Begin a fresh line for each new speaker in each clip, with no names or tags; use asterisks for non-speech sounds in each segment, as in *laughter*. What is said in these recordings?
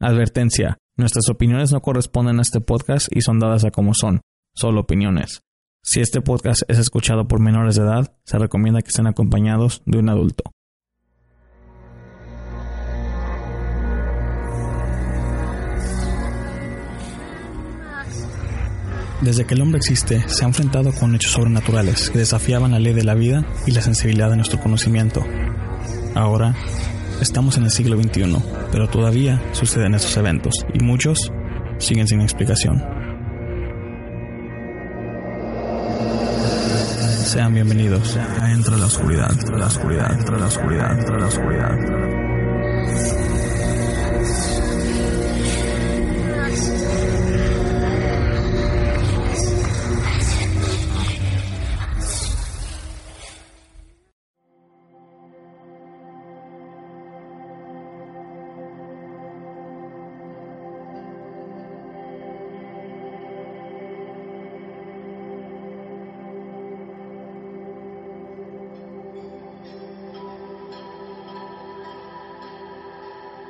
Advertencia. Nuestras opiniones no corresponden a este podcast y son dadas a como son, solo opiniones. Si este podcast es escuchado por menores de edad, se recomienda que estén acompañados de un adulto. Desde que el hombre existe, se ha enfrentado con hechos sobrenaturales que desafiaban la ley de la vida y la sensibilidad de nuestro conocimiento. Ahora, estamos en el siglo XXI, pero todavía suceden estos eventos y muchos siguen sin explicación. Sean bienvenidos a Entre la Oscuridad, Entre la Oscuridad, Entre la Oscuridad, Entre la Oscuridad.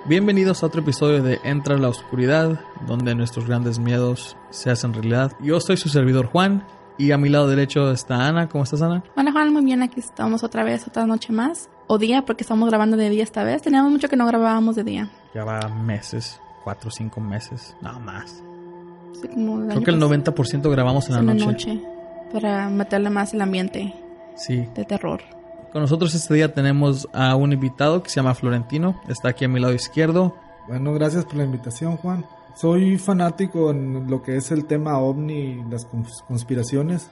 Bienvenidos a otro episodio de Entra la Oscuridad, donde nuestros grandes miedos se hacen realidad. Yo soy su servidor Juan y a mi lado derecho está Ana. ¿Cómo estás, Ana?
Hola Juan, muy bien, aquí estamos otra vez, otra noche más. O día, porque estamos grabando de día esta vez. Teníamos mucho que no grabábamos de día.
Ya va meses, cuatro o cinco meses, nada más.
Sí, como
Creo que el 90% grabamos en la noche.
Para meterle más el ambiente
Sí.
de terror.
Con nosotros este día tenemos a un invitado que se llama Florentino. Está aquí a mi lado izquierdo.
Bueno, gracias por la invitación, Juan. Soy fanático en lo que es el tema ovni y las cons- conspiraciones.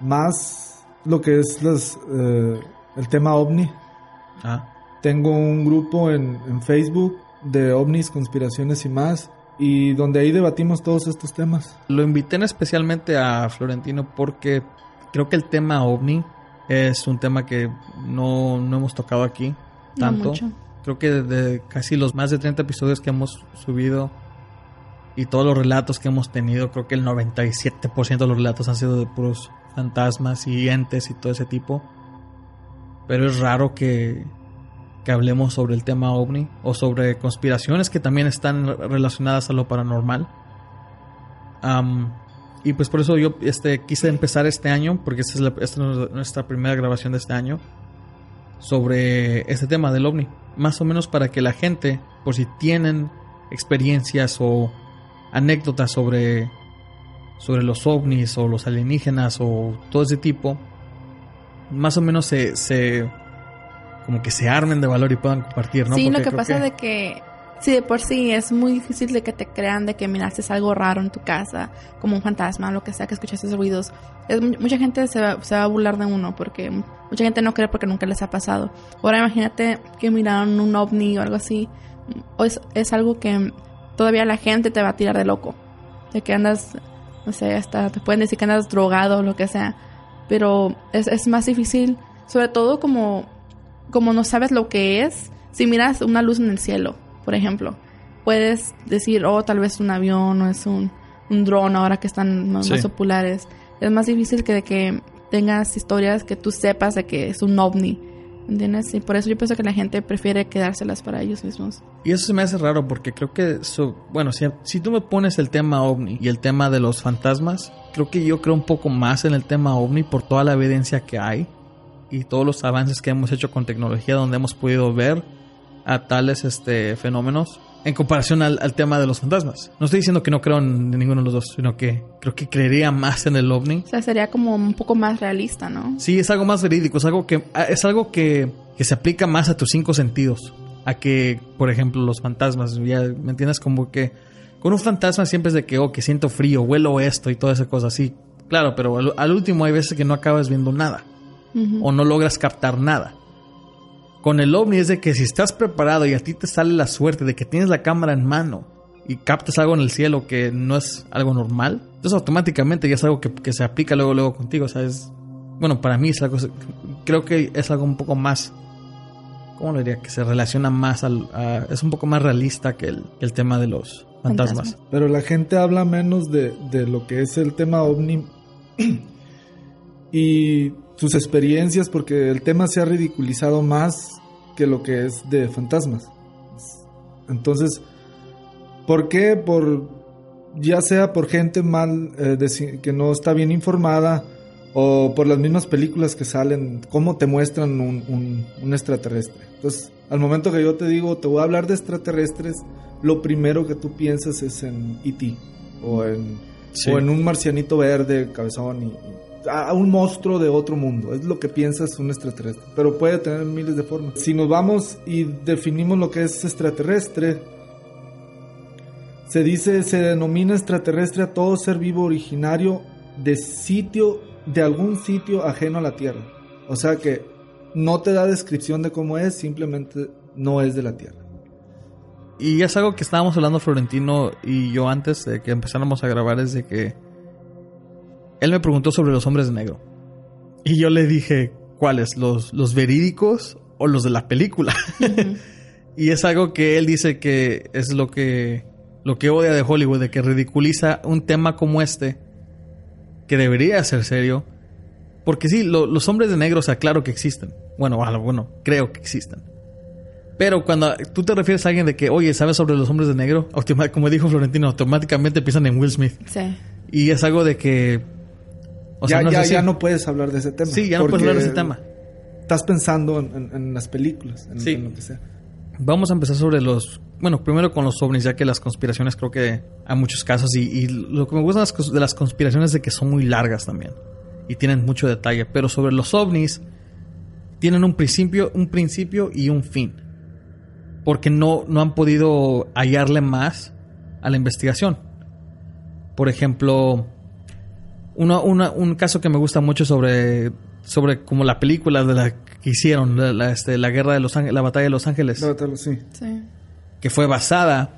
Más lo que es las, eh, el tema ovni.
Ah,
Tengo un grupo en, en Facebook de ovnis, conspiraciones y más. Y donde ahí debatimos todos estos temas.
Lo invité en especialmente a Florentino porque creo que el tema ovni es un tema que no, no hemos tocado aquí
No
tanto.
mucho.
creo que de casi los más de 30 episodios que hemos subido y todos los relatos que hemos tenido, creo que el 97% de los relatos han sido de puros fantasmas y entes y todo ese tipo. Pero es raro que, que hablemos sobre el tema ovni o sobre conspiraciones que también están relacionadas a lo paranormal. Y pues por eso yo este, quise empezar este año, porque esta es, la- esta es nuestra primera grabación de este año, sobre este tema del ovni. Más o menos para que la gente, por si tienen experiencias o anécdotas sobre, sobre los ovnis o los alienígenas o todo ese tipo, más o menos se, se como que se armen de valor y puedan compartir, ¿no?
sí, lo que pasa de que sí, de por sí es muy difícil de que te crean de que miraste algo raro en tu casa, como un fantasma, lo que sea, que escuchaste ruidos. Es, mu- mucha gente se va, se va a burlar de uno porque mucha gente no cree porque nunca les ha pasado. Ahora imagínate que miraron un ovni o algo así. O es, es algo que todavía la gente te va a tirar de loco. De que andas, no sé, hasta te pueden decir que andas drogado o lo que sea. Pero es, es más difícil, sobre todo como, como no sabes lo que es. Si miras una luz en el cielo, por ejemplo, puedes decir, oh, tal vez un avión o es un, un dron ahora que están más,
Sí.
más populares. Es más difícil que de que tengas historias que tú sepas de que es un ovni. ¿Entiendes? Y por eso yo pienso que la gente prefiere quedárselas para ellos mismos.
Y eso se me hace raro porque creo que, so- bueno, si, si tú me pones el tema ovni y el tema de los fantasmas, creo que yo creo un poco más en el tema ovni por toda la evidencia que hay y todos los avances que hemos hecho con tecnología donde hemos podido ver a tales este, fenómenos en comparación al, al tema de los fantasmas. No estoy diciendo que no creo en ninguno de los dos, sino que creo que creería más en el ovni
O sea, sería como un poco más realista, ¿no?
Sí, es algo más verídico, es algo que es algo que, que se aplica más a tus cinco sentidos. A que, por ejemplo, los fantasmas, ya, ¿me entiendes? Como que con un fantasma siempre es de que, oh, que siento frío, huelo esto y toda esa cosa así. Claro, pero al, al último hay veces que no acabas viendo nada
Ujú.
o no logras captar nada. Con el ovni es de que si estás preparado y a ti te sale la suerte de que tienes la cámara en mano y captas algo en el cielo que no es algo normal, entonces automáticamente ya es algo que, se aplica luego luego contigo, o sea, es bueno, para mí es algo creo que es algo un poco más ¿cómo lo diría? que se relaciona más al a- es un poco más realista que el, el tema de los fantasmas.
Fantasmas.
Pero la gente habla menos de, de lo que es el tema ovni *clears throat* y sus experiencias porque el tema se ha ridiculizado más que lo que es de fantasmas. Entonces, ¿Por qué? Por ya sea por gente mal eh, que no está bien informada o por las mismas películas que salen, cómo te muestran un, un- un extraterrestre. Entonces, al momento que yo te digo, te voy a hablar de extraterrestres, lo primero que tú piensas es en E.T. o en,
Sí.
o en un marcianito verde, cabezón y, y- a un monstruo de otro mundo. Es lo que piensas un extraterrestre, pero puede tener miles de formas. Si nos vamos y definimos lo que es extraterrestre, se dice, se denomina extraterrestre a todo ser vivo originario de sitio, de algún sitio ajeno a la Tierra. O sea que no te da descripción de cómo es, simplemente no es de la Tierra.
Y es algo que estábamos hablando Florentino y yo antes de que empezáramos a grabar, es de que él me preguntó sobre los hombres de negro. Y yo le dije, ¿cuáles? ¿Los, los verídicos o los de la película? *laughs* y es algo que él dice que es lo que, lo que odia de Hollywood, de que ridiculiza un tema como este, que debería ser serio. Porque sí, lo- los hombres de negro, o sea, claro que existen. Bueno, bueno, bueno, creo que existen. Pero cuando tú te refieres a alguien de que, oye, ¿sabes sobre los hombres de negro? Automa- como dijo Florentino, automáticamente piensan en Will Smith.
Sí.
Y es algo de que... O
ya,
sea, no
ya, ya no puedes hablar de ese tema.
Sí, ya no puedes hablar de ese tema.
Estás pensando en, en- en las películas, en,
Sí.
en lo que sea.
Vamos a empezar sobre los... Bueno, primero con los ovnis, ya que las conspiraciones creo que hay muchos casos. Y, y lo que me gusta de las cos- de las conspiraciones es de que son muy largas también. Y tienen mucho detalle. Pero sobre los ovnis, tienen un principio, un principio y un fin. Porque no, no han podido hallarle más a la investigación. Por ejemplo, uno- una- un caso que me gusta mucho sobre, sobre como la película de la que hicieron, la, la, este, la guerra de los ángeles, la batalla de los ángeles,
Trátalo, sí.
Sí.
que fue basada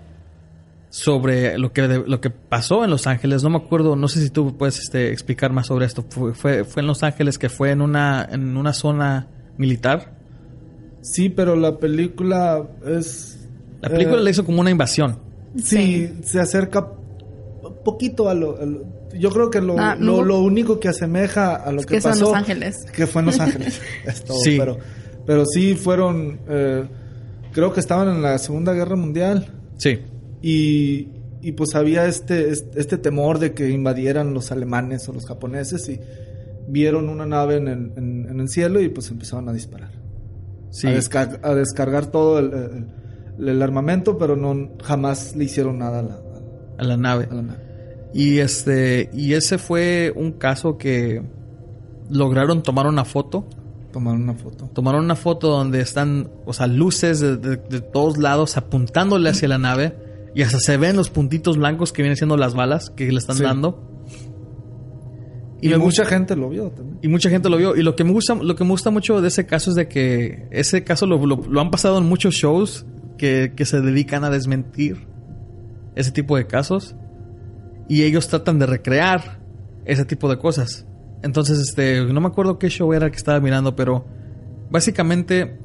sobre lo que, de- lo que pasó en Los Ángeles. No me acuerdo, no sé si tú puedes este, explicar más sobre esto. Fue, fue, fue en Los Ángeles que fue en una, en una zona militar.
Sí, pero la película es...
La película
eh,
le hizo como una invasión.
Sí, se acerca poquito a lo... a lo- yo creo que lo,
Ah,
lo,
no.
lo único que asemeja a lo
Es
que,
que
pasó...
Los Ángeles.
Que fue en Los Ángeles. *laughs* *laughs* es todo,
Sí.
Pero, pero sí fueron... eh, creo que estaban en la Segunda Guerra Mundial.
Sí.
Y, y pues había este, este, este temor de que invadieran los alemanes o los japoneses y vieron una nave en el, en- en el cielo y pues empezaron a disparar.
Sí.
A, descar- a descargar todo el, el- el armamento, pero no jamás le hicieron nada a la,
A la nave.
a la nave.
Y este, y ese fue un caso que lograron tomar una foto.
Tomaron una foto.
Tomaron una foto donde están, o sea, luces de, de- de todos lados apuntándole hacia la nave. Y hasta se ven los puntitos blancos que vienen siendo las balas que le están
Sí.
dando.
Y, mucha
gusta-
gente lo vio también.
y mucha gente lo vio. Y lo que me gusta, lo que me gusta mucho de ese caso es de que ese caso lo, lo- lo han pasado en muchos shows que, que se dedican a desmentir ese tipo de casos. Y ellos tratan de recrear ese tipo de cosas. Entonces, este, no me acuerdo qué show era el que estaba mirando, pero básicamente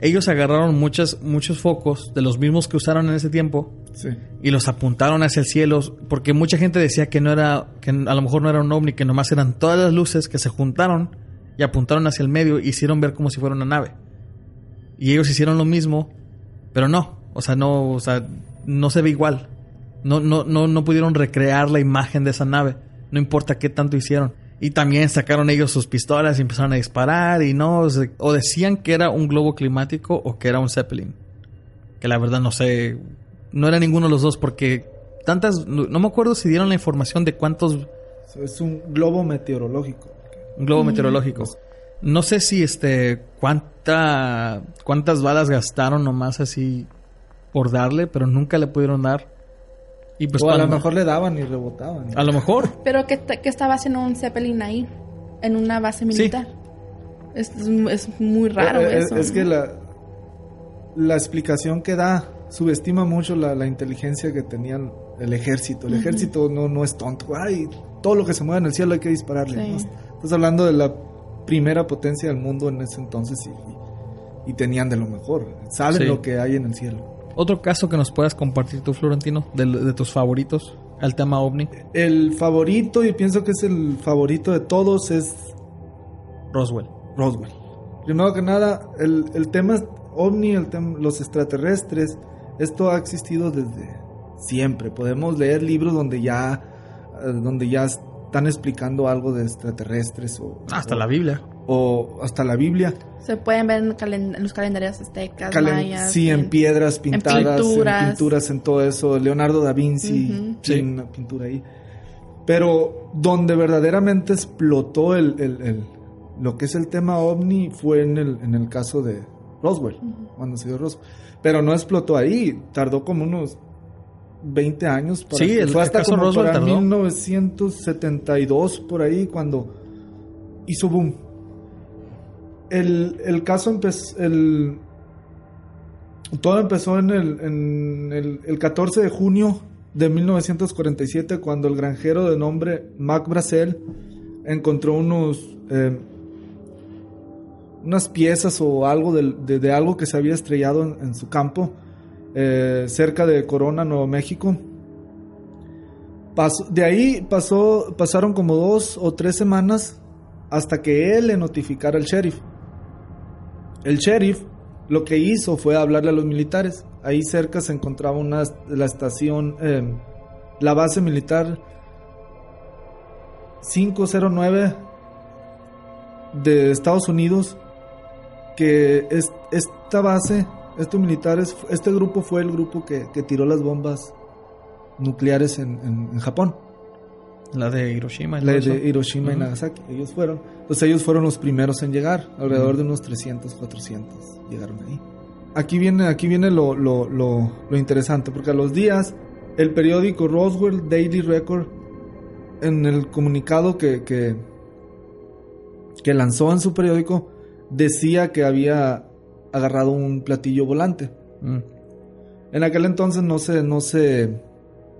ellos agarraron muchas, muchos focos de los mismos que usaron en ese tiempo
Sí.
y los apuntaron hacia el cielo porque mucha gente decía que no era que a lo mejor no era un ovni que nomás eran todas las luces que se juntaron y apuntaron hacia el medio y hicieron ver como si fuera una nave y ellos hicieron lo mismo pero no o sea no o sea no se ve igual no no no no pudieron recrear la imagen de esa nave no importa qué tanto hicieron y también sacaron ellos sus pistolas y empezaron a disparar y no o decían que era un globo climático o que era un zeppelin que la verdad no sé, no era ninguno de los dos porque tantas, no, no me acuerdo si dieron la información de cuántos,
Es un globo meteorológico.
un globo meteorológico. No sé si este, cuánta, cuántas balas gastaron nomás así por darle, pero nunca le pudieron dar. Y pues
o a lo mejor le daban y rebotaban.
a lo mejor,
Pero que, que estaba haciendo un Zeppelin ahí, en una base militar. Es, es muy raro
Eh, eh,
eso.
Es que la, la explicación que da subestima mucho la, la inteligencia que tenían el ejército. El ejército no, no es tonto. Ay, todo lo que se mueve en el cielo hay que dispararle.
Sí.
¿no? Estás hablando de la primera potencia del mundo en ese entonces y, y tenían de lo mejor. Saben
Sí.
lo que hay en el cielo.
Otro caso que nos puedas compartir tú, Florentino, de, de tus favoritos al tema ovni,
El favorito, y pienso que es el favorito de todos, es
Roswell.
Roswell. Primero que nada, el, el tema ovni, el tem- los extraterrestres, esto ha existido desde Siempre. Podemos leer libros donde ya, eh, donde ya están explicando algo de extraterrestres o...
Hasta
o-
la Biblia.
O hasta la Biblia.
Se pueden ver en, calen- en los calendarios aztecas,
Calen-
mayas.
sí, en piedras pintadas, en
pinturas.
pinturas, en todo eso. Leonardo da Vinci tiene
Sí.
una pintura ahí. Pero donde verdaderamente explotó el, el- el- lo que es el tema ovni fue en el, en el caso de Roswell, cuando se dio Roswell. Pero no explotó ahí, tardó como unos 20 años. para
Sí,
que-
el-
fue
el
hasta
caso
como
Roswell
para
tardó.
1972 por ahí cuando hizo boom. El, caso empezó, el, todo empezó en, el, en el, el 14 de junio de 1947 cuando el granjero de nombre Mac Bracel encontró unos eh, unas piezas o algo de, de algo que se había estrellado en, su campo eh, cerca de Corona, Nuevo México. De ahí pasó, pasaron como dos o tres semanas hasta que él le notificara al sheriff. El sheriff lo que hizo fue hablarle a los militares. Ahí cerca se encontraba una, la estación, eh, la base militar 509 de Estados Unidos, que es, esta base, estos militares, este grupo fue el grupo que, que tiró las bombas nucleares en- en Japón.
La de Hiroshima. y
La de Hiroshima y
Ujú.
Nagasaki. Ellos fueron. Entonces ellos fueron los primeros en llegar. Alrededor de unos 300, 400 llegaron ahí. Aquí viene, aquí viene lo, lo, lo, lo interesante, porque a los días el periódico Roswell Daily Record, en el comunicado que, que, que lanzó en su periódico, decía que había agarrado un platillo volante.
Mm.
En aquel entonces no se, no se,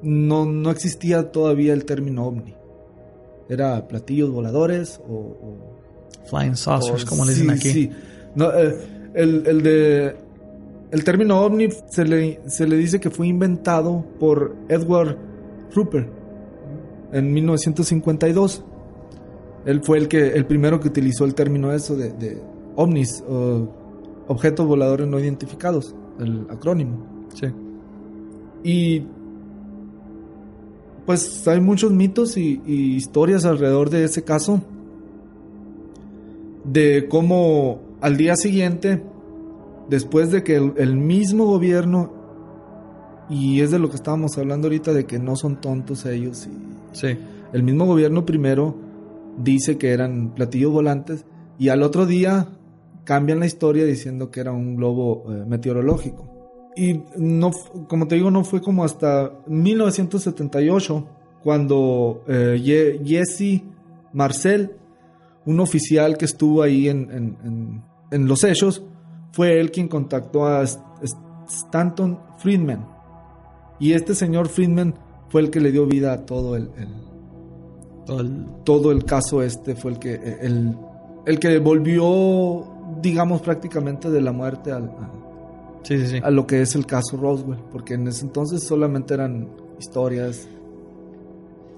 no, no existía todavía el término ovni. Era platillos voladores o... o-
Flying saucers,
o-
como le dicen
sí,
aquí.
sí. No, eh, el, el de, el término ovni se le, se le dice que fue inventado por Edward Rupert en 1952. Él fue el que el primero que utilizó el término eso de, de ovnis, o objetos voladores no identificados, el acrónimo.
Sí.
Y pues hay muchos mitos y, y historias alrededor de ese caso. De cómo al día siguiente, después de que el, el mismo gobierno, y es de lo que estábamos hablando ahorita, de que no son tontos ellos, y
Sí.
el mismo gobierno primero dice que eran platillos volantes, y al otro día cambian la historia diciendo que era un globo eh, meteorológico. Y no, como te digo, no fue como hasta 1978 cuando eh, Jesse Marcel, un oficial que estuvo ahí en, en- en- en los hechos, fue él quien contactó a Stanton Friedman. Y este señor Friedman fue el que le dio vida a todo el, el-
Todo el-
todo el caso este, fue el que el, el que volvió, digamos, prácticamente de la muerte al- al,
Sí, sí, sí.
a lo que es el caso Roswell, porque en ese entonces solamente eran historias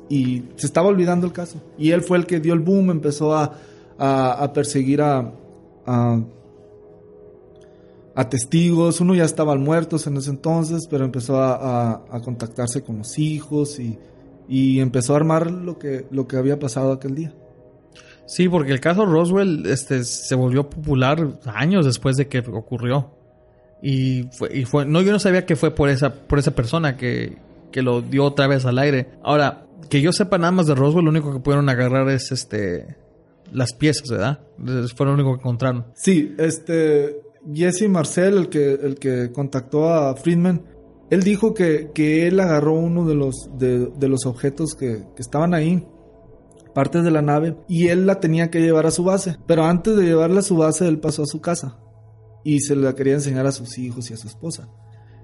y se estaba olvidando el caso. Y él fue el que dio el boom, empezó a, a, a perseguir a, a, a testigos. Uno ya estaban muertos en ese entonces, pero empezó a contactarse con los hijos y, y empezó a armar lo que, lo que había pasado aquel día.
Sí, porque el caso Roswell este, se volvió popular años después de que ocurrió. Y fue, y fue, no, yo no sabía que fue por esa, por esa persona que, que lo dio otra vez al aire. Ahora, que yo sepa nada más de Roswell, lo único que pudieron agarrar es este las piezas, ¿verdad? Fue lo único que encontraron.
Sí, este Jesse Marcel, el que, el que contactó a Friedman, él dijo que, que él agarró uno de los, de, los objetos que, que estaban ahí, partes de la nave, y él la tenía que llevar a su base. Pero antes de llevarla a su base, él pasó a su casa y se la quería enseñar a sus hijos y a su esposa.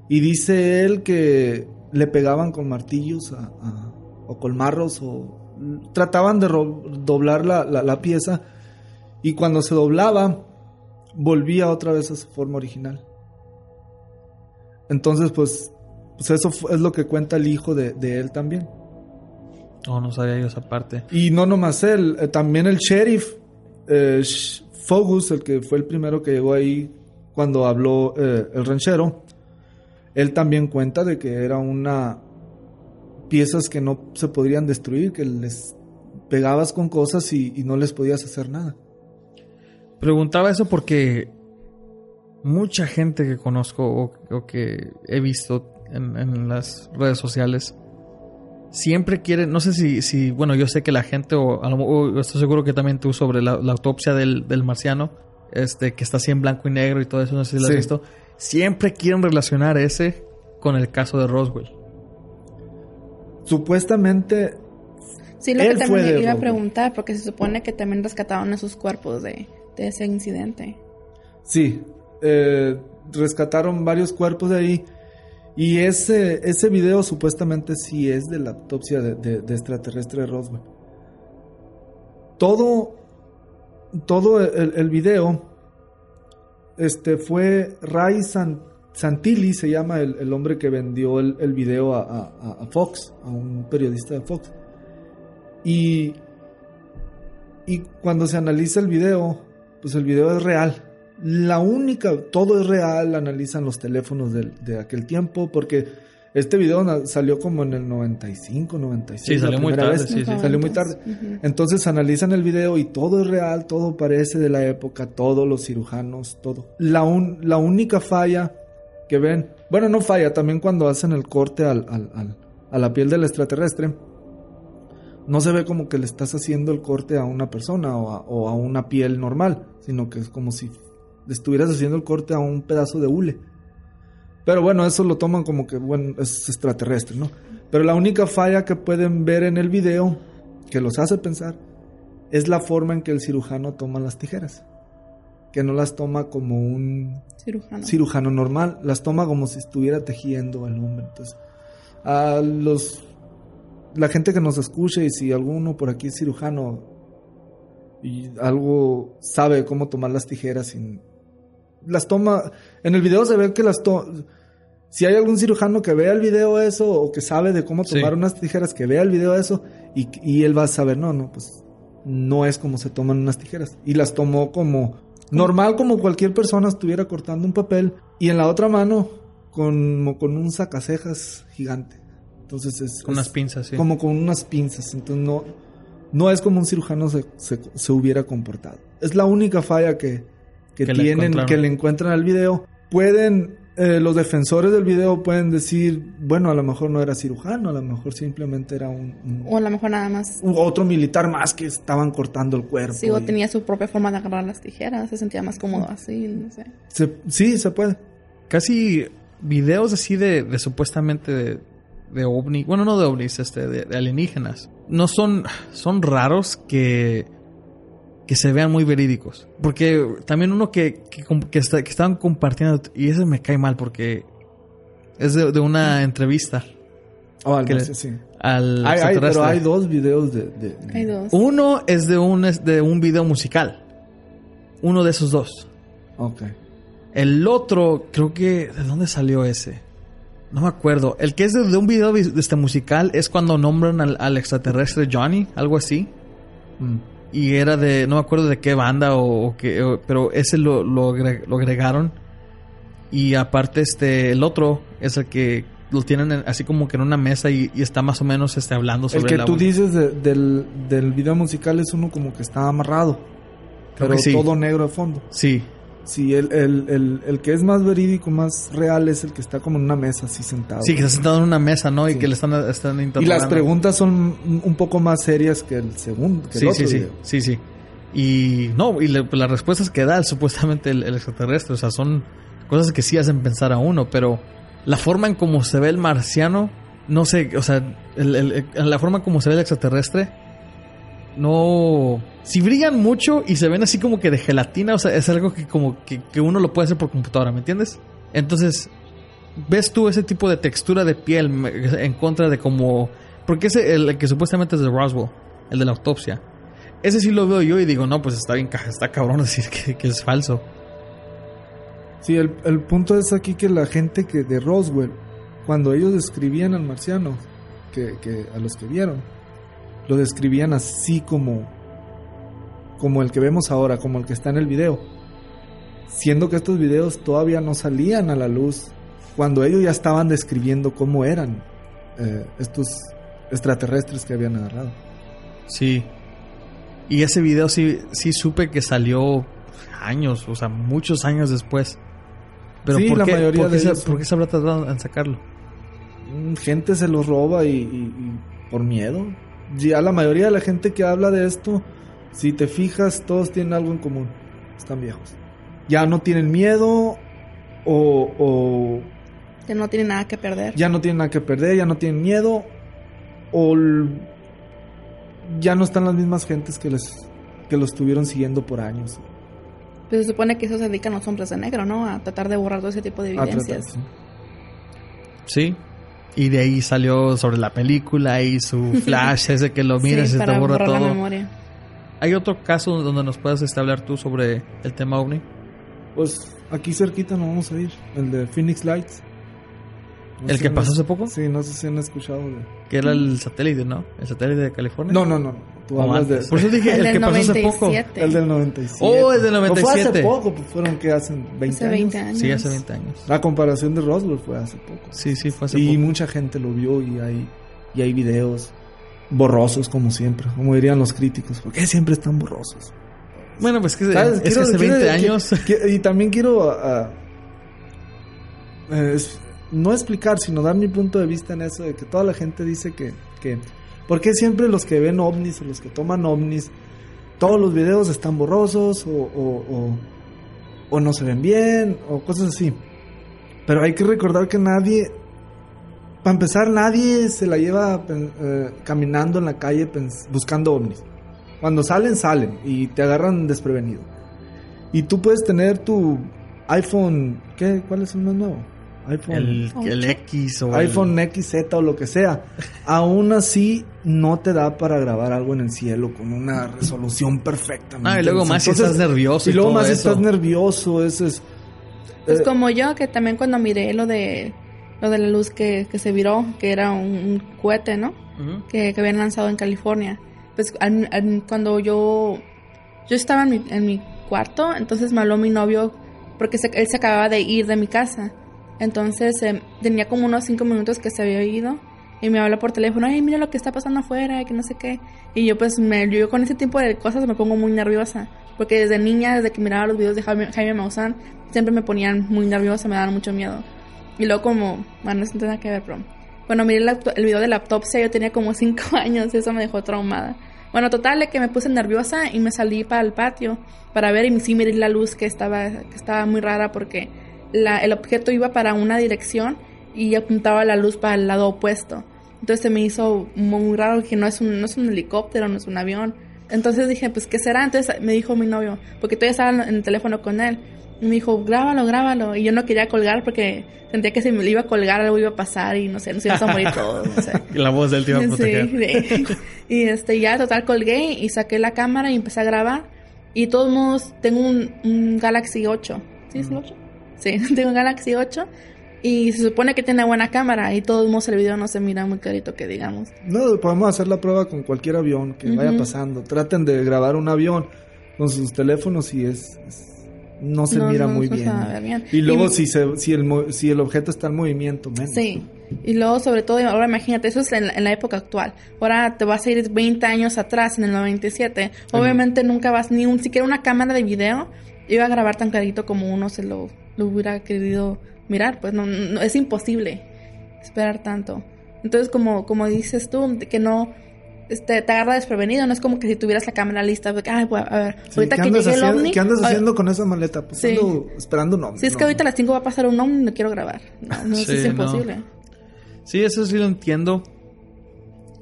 Y dice él que le pegaban con martillos a- a- o con marros o trataban de doblar la, la- la pieza y cuando se doblaba volvía otra vez a su forma original. Entonces pues, pues eso es lo que cuenta el hijo de, de él también.
No, no sabía yo esa parte.
Y no nomás él, eh, también el sheriff eh, Fogus, el que fue el primero que llegó ahí cuando habló eh, el ranchero, él también cuenta de que era una piezas que no se podrían destruir, que les pegabas con cosas y, no les podías hacer nada.
Preguntaba eso porque mucha gente que conozco o, que he visto en, las redes sociales siempre quiere, no sé si, bueno, yo sé que la gente, o, o estoy seguro que también tú sobre la, autopsia del, marciano, este, que está así en blanco y negro y todo eso, no sé si lo has visto, siempre quieren relacionar ese con el caso de Roswell.
Supuestamente
Sí, lo que también iba a preguntar, porque se supone que también rescataron esos cuerpos de, de ese incidente.
Sí, eh, rescataron varios cuerpos de ahí. Y ese, ese video supuestamente sí es de la autopsia de, de, de extraterrestre de Roswell. Todo, todo el, el, video este, fue Ray San, Santilli, se llama el, el, hombre que vendió el, el video a, a, a Fox, a un periodista de Fox. Y, y cuando se analiza el video, pues el video es real. La única, todo es real, analizan los teléfonos de, de aquel tiempo, porque este video salió como en el 95, 96.
Sí, salió muy tarde. Sí, sí.
Salió muy tarde. Uh -huh. Entonces analizan el video y todo es real, todo parece de la época, todos los cirujanos, todo. La, un, la única falla que ven, bueno, no falla, también cuando hacen el corte al, al, al, a la piel del extraterrestre, no se ve como que le estás haciendo el corte a una persona o a, o a, una piel normal, sino que es como si le estuvieras haciendo el corte a un pedazo de hule. Pero bueno, eso lo toman como que, bueno, es extraterrestre, ¿no? Pero la única falla que pueden ver en el video, que los hace pensar, es la forma en que el cirujano toma las tijeras. Que no las toma como un
cirujano,
cirujano normal, las toma como si estuviera tejiendo el hombre. Entonces, a los la gente que nos escuche y si alguno por aquí es cirujano y algo sabe cómo tomar las tijeras y las toma en el video se ve que las toma si hay algún cirujano que vea el video eso o que sabe de cómo tomar sí. unas tijeras que vea el video eso y, y, él va a saber no no pues no es como se toman unas tijeras y las tomó como normal como cualquier persona estuviera cortando un papel y en la otra mano con, con un sacacejas gigante entonces es...
Con
es
unas pinzas, sí.
Como con unas pinzas. Entonces no, no es como un cirujano se, se, se hubiera comportado. Es la única falla que, que, que tienen, le que le encuentran al video. Pueden, eh, los defensores del video pueden decir, bueno, a lo mejor no era cirujano, a lo mejor simplemente era un... un
o a lo mejor nada más...
Otro militar más que estaban cortando el cuerpo.
Sí, o y... tenía su propia forma de agarrar las tijeras, se sentía más cómodo así, no sé.
Se, sí, se puede.
Casi videos así de, de supuestamente... De de ovni, bueno, no de ovnis, este, de, de, alienígenas. No son, son raros que, que se vean muy verídicos. Porque también uno que, que, que, está, que estaban compartiendo, y ese me cae mal porque es de, de una entrevista.
Oh, al, que, sí.
al
hay, hay, pero hay dos videos de, de,
Hay dos.
Uno es de un, es de un video musical. Uno de esos dos.
Ok.
El otro, creo que... ¿De dónde salió ese? No me acuerdo. El que es de, de un video de este musical es cuando nombran al, al extraterrestre Johnny, algo así. Mm. Y era de, no me acuerdo de qué banda o, o qué, o, pero ese lo, lo, lo, agregaron. Y aparte este, el otro es el que lo tienen en, así como que en una mesa y, y, está más o menos este, hablando sobre
El que
la...
tú dices de, del, del video musical es uno como que está amarrado. Creo pero sí. todo negro de fondo.
Sí.
Sí, el, el, el, el, que es más verídico, más real, es el que está como en una mesa así sentado.
Sí, que está sentado en una mesa, ¿no? Y que le están, están
Y las preguntas son un poco más serias que el segundo, que
sí,
el otro
sí, sí, sí, sí. Y no, y le, las respuestas que da *laughs* supuestamente el, extraterrestre, o sea, son cosas que sí hacen pensar a uno, pero la forma en cómo se ve el marciano, no sé, o sea, el, la forma en cómo se ve el extraterrestre, no si brillan mucho y se ven así como que de gelatina, o sea, es algo que como que, que, uno lo puede hacer por computadora, ¿me entiendes? Entonces, ves tú ese tipo de textura de piel en contra de como... Porque ese, el que supuestamente es de Roswell, el de la autopsia. Ese sí lo veo yo y digo, no, pues está bien, está cabrón *laughs* decir que, que es falso.
Sí, el, el, punto es aquí que la gente que de Roswell, cuando ellos describían al marciano, que, que a los que vieron, lo describían así como como el que vemos ahora, como el que está en el video. Siendo que estos videos todavía no salían a la luz cuando ellos ya estaban describiendo cómo eran eh, estos extraterrestres que habían agarrado.
Sí. Y ese video sí, sí supe que salió años, o sea, muchos años después. Pero
Sí,
¿por,
la
qué,
mayoría
por qué
de
se,
ellos
por qué se habrá tardado en sacarlo?
Mm, Gente se los roba y, y- y por miedo. Ya la mayoría de la gente que habla de esto, si te fijas, todos tienen algo en común. Están viejos. Ya no tienen miedo o, o
Que no tiene nada que perder.
ya no tienen nada que perder, ya no tienen miedo o ya no están las mismas gentes que les que los estuvieron siguiendo por años.
Pues se supone que eso se dedican los hombres de negro, ¿no? A tratar de borrar todo ese tipo de
A tratar,
evidencias.
sí.
Sí. Y de ahí salió sobre la película y su *laughs* flash ese que lo miras
Sí,
y se te borra
la
todo.
memoria.
¿Hay otro caso donde nos puedas este, hablar tú sobre el tema ovni?
Pues aquí cerquita nos vamos a ir, el de Phoenix Lights. No
¿El que pasó hace poco?
Sí, no sé si han escuchado de...
Que era el satélite, ¿no? El satélite de California.
No, no, no. Tú
O
hablas de...
antes. Por eso dije el,
del
que pasó hace poco.
97.
El del 97.
Oh, el del
No fue
97.
hace poco, pues fueron que hace 20
Hace
años.
20 años.
Sí, hace 20 años.
La comparación de Roswell fue hace poco.
Sí, sí, fue hace
y
poco.
mucha gente lo vio y hay, y hay videos borrosos como siempre, como dirían los críticos. ¿Por qué siempre están borrosos?
Bueno, pues que,
¿Sabes?
es que
Quiero-
hace
quiero-
20
que-
años.
que- y también quiero eh, es- no explicar, sino dar mi punto de vista en eso de que toda la gente dice que, que ¿por qué siempre los que ven ovnis o los que toman ovnis, todos los videos están borrosos o, o, o- o no se ven bien o cosas así? Pero hay que recordar que nadie, para empezar, nadie se la lleva eh, caminando en la calle buscando ovnis. Cuando salen, salen y te agarran desprevenido. Y tú puedes tener tu iPhone, ¿qué? ¿Cuál es el más nuevo? iPhone,
El, el X o el-
iPhone XZ o lo que sea. Aún así, no te da para grabar algo en el cielo con una resolución perfecta. ¿me
Ah, y luego más si estás nervioso
Y
y
luego
todo
más si
eso.
estás nervioso, eso es...
Pues
eh,
como yo, que también cuando miré lo de lo de la luz que, que se viró, que era un, un cohete, ¿no? Que, que habían lanzado en California. Pues al- al- cuando yo yo estaba en mi, en mi cuarto, entonces me habló mi novio porque se- él se acababa de ir de mi casa. Entonces eh, tenía como unos cinco minutos que se había ido y me habla por teléfono, ay, mira lo que está pasando afuera, que no sé qué. Y yo pues me, yo con ese tipo de cosas me pongo muy nerviosa, porque desde niña, desde que miraba los videos de Jaime, Jaime Maussan, siempre me ponían muy nerviosa, me daban mucho miedo. Y luego como, bueno, no tiene nada que ver, pero cuando miré el, video de la autopsia yo tenía como *laughs* cinco años y eso me dejó traumada. Bueno, total, de que me puse nerviosa y me salí para el patio para ver y sí miré la luz que estaba, que estaba muy rara porque la- el objeto iba para una dirección y apuntaba la luz para el lado opuesto. Entonces se me hizo muy raro que no es un, no es un helicóptero, no es un avión. Entonces dije, pues, ¿qué será? Entonces me dijo mi novio, porque todavía estaba en el teléfono con él. Y me dijo, grábalo, grábalo. Y yo no quería colgar porque sentía que si me iba a colgar algo iba a pasar y no sé, nos íbamos a morir *laughs* todos, no sé.
Y la voz del tío a proteger.
Sí, sí. *laughs* Y este, ya total colgué y saqué la cámara y empecé a grabar. Y todos modos, tengo un, un Galaxy 8. ¿Sí es el 8? Sí, *laughs* tengo un Galaxy 8. Y se supone que tiene buena cámara. Y de todos modos, el video no se mira muy clarito, que digamos.
No, podemos hacer la prueba con cualquier avión que vaya
Ujú.
pasando. Traten de grabar un avión con sus teléfonos y es, es- no se
No,
mira
no,
muy
no
bien.
bien.
Y luego
Y-
si se, si el si el objeto está en movimiento, menos.
Sí. Y luego, sobre todo, ahora imagínate, eso es en, la- en la época actual. Ahora te vas a ir 20 años atrás, en el 97. Obviamente nunca vas, ni un, siquiera una cámara de video iba a grabar tan clarito como uno se lo, lo hubiera querido mirar. Pues no, no- es imposible esperar tanto. Entonces, como, como dices tú, que no este, te agarra desprevenido, no es como que si tuvieras la cámara lista, ay, pues, a ver,
Sí,
ahorita
¿qué
que
andas
llegue el
haciendo-
ovni.
¿Qué andas haciendo con esa maleta? Pues
Sí.
ando esperando un ovni.
Si es que ahorita a las 5 va a pasar un ovni, no quiero grabar. No, no,
Sí,
es
no.
imposible.
Sí, eso sí lo entiendo.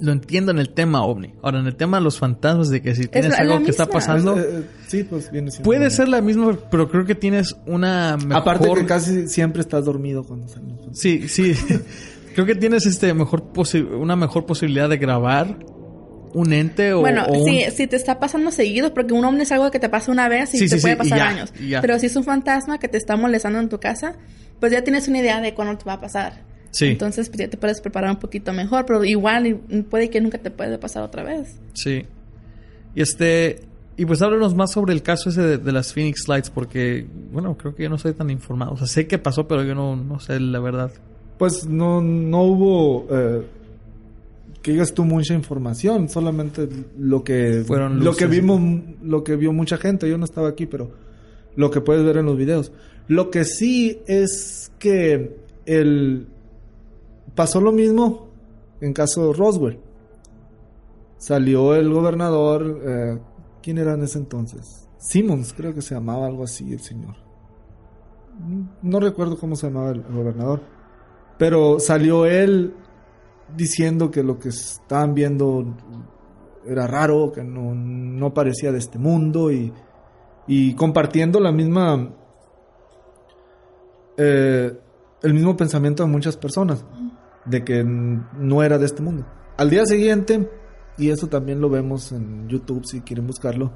Lo entiendo en el tema ovni. Ahora, en el tema de los fantasmas, de que si tienes
la-
algo
la
que está pasando,
Eh, eh, sí, pues viene siendo
puede ser la misma, pero creo que tienes una mejor...
Aparte que casi siempre estás dormido cuando salen. los-
Sí, sí. *laughs* creo que tienes este mejor posi- una mejor posibilidad de grabar un ente o,
Bueno,
o un-
si, te está pasando seguido, porque un ovni es algo que te pasa una vez y
Sí,
te
sí,
puede
sí, y
pasar
ya,
años.
y ya.
Pero si es un fantasma que te está molestando en tu casa, pues ya tienes una idea de cuándo te va a pasar.
Sí,
Entonces, pues ya te puedes preparar un poquito mejor, pero igual puede que nunca te puede pasar otra vez.
sí. Y este, Y pues háblanos más sobre el caso ese de, de las Phoenix Lights, porque, bueno, creo que yo no soy tan informado. O sea, sé qué pasó, pero yo no, no sé la verdad.
Pues no, no hubo, eh, que digas tú, mucha información, solamente lo que,
Fueron
lo que vimos, lo que vio mucha gente. Yo no estaba aquí, pero lo que puedes ver en los videos. Lo que sí es que el, pasó lo mismo en caso Roswell. Salió el gobernador, eh, ¿quién era en ese entonces? Simmons, creo que se llamaba algo así el señor. No recuerdo cómo se llamaba el, gobernador. Pero salió él diciendo que lo que estaban viendo era raro, que no, no parecía de este mundo y, y compartiendo la misma eh, el mismo pensamiento de muchas personas de que no era de este mundo. Al día siguiente, y eso también lo vemos en YouTube si quieren buscarlo,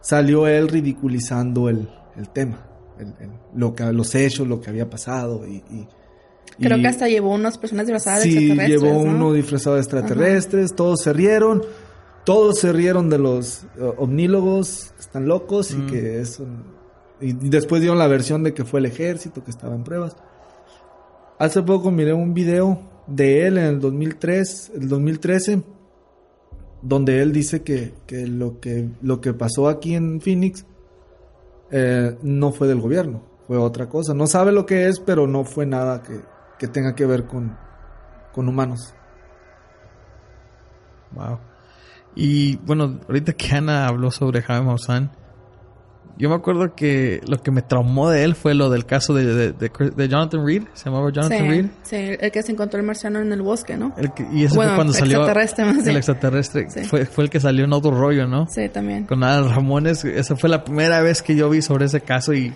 salió él ridiculizando el, el tema, el- el- lo que, los hechos, lo que había pasado y... y-
Creo
y-
que hasta llevó unas personas disfrazadas de
Sí,
extraterrestres.
llevó
¿no?
uno disfrazado de extraterrestres, todos se rieron, todos se rieron de los eh, omnílogos, que están locos y
Mm.
que eso... Y después dieron la versión de que fue el ejército que estaba en pruebas. Hace poco miré un video de él en el 2003, el 2013, donde él dice que, que lo que lo que pasó aquí en Phoenix eh, no fue del gobierno, fue otra cosa. No sabe lo que es, pero no fue nada que, que tenga que ver con, con humanos.
Wow. Y bueno, ahorita que Ana habló sobre Jaime Maussan, yo me acuerdo que lo que me traumó de él fue lo del caso de, de, de de Jonathan Reed. Se llamaba Jonathan
sí,
Reed.
sí, el que se encontró el marciano en el bosque, ¿no?
El que- y ese
Bueno,
fue cuando salió.
extraterrestre más
El extraterrestre.
Sí.
Fue, fue el que salió en otro rollo, ¿no?
Sí, también.
Con Adal Ramones. Esa fue la primera vez que yo vi sobre ese caso y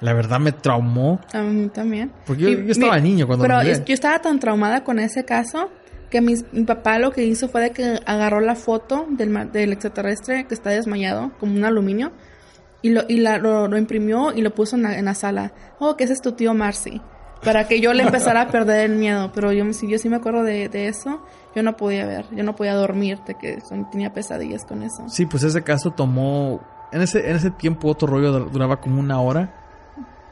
la verdad me traumó.
A mí también.
Porque yo-
Y
yo estaba niño cuando
Pero es- yo estaba tan traumada con ese caso que mis- mi papá lo que hizo fue de que agarró la foto del, del extraterrestre que está desmayado, como un aluminio, y lo, y la, lo, lo imprimió y lo puso en la, en la sala. Oh, que ese es tu tío Marcy. Para que yo le empezara a *laughs* perder el miedo. Pero yo, si yo sí me acuerdo de, de eso, yo no podía ver, yo no podía dormir, de que son- tenía pesadillas con eso.
Sí, pues ese caso tomó. En ese, en ese tiempo otro rollo dur- duraba como una hora.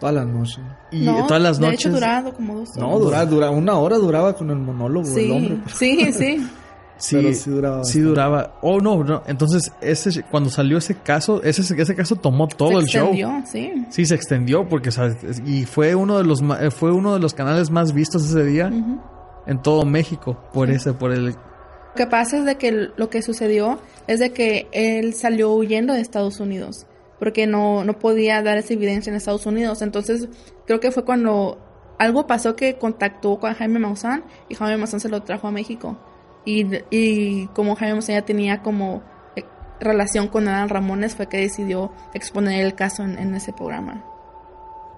Todas las noches.
Y
No,
todas las
De
noches.
hecho, duraba como dos horas.
No, duraba, dura- una hora duraba con el monólogo el
Sí,
hombre.
sí, sí. *laughs*
Sí,
Pero sí duraba
sí
bastante.
duraba. Oh, no, no. Entonces, ese, cuando salió ese caso, ese, ese caso tomó todo
se
el show.
extendió, sí.
Sí, se extendió porque, ¿sabes? Y fue uno de los ma- eh, fue uno de los canales más vistos ese día en todo México por ese, por el.
Lo que pasa es de que lo que sucedió es de que él salió huyendo de Estados Unidos porque no, no podía dar esa evidencia en Estados Unidos. Entonces, creo que fue cuando algo pasó que contactó con Jaime Maussan y Jaime Maussan se lo trajo a México. Y, y como Jaime ya tenía como eh, relación con Adán Ramones, fue que decidió exponer el caso en, en ese programa.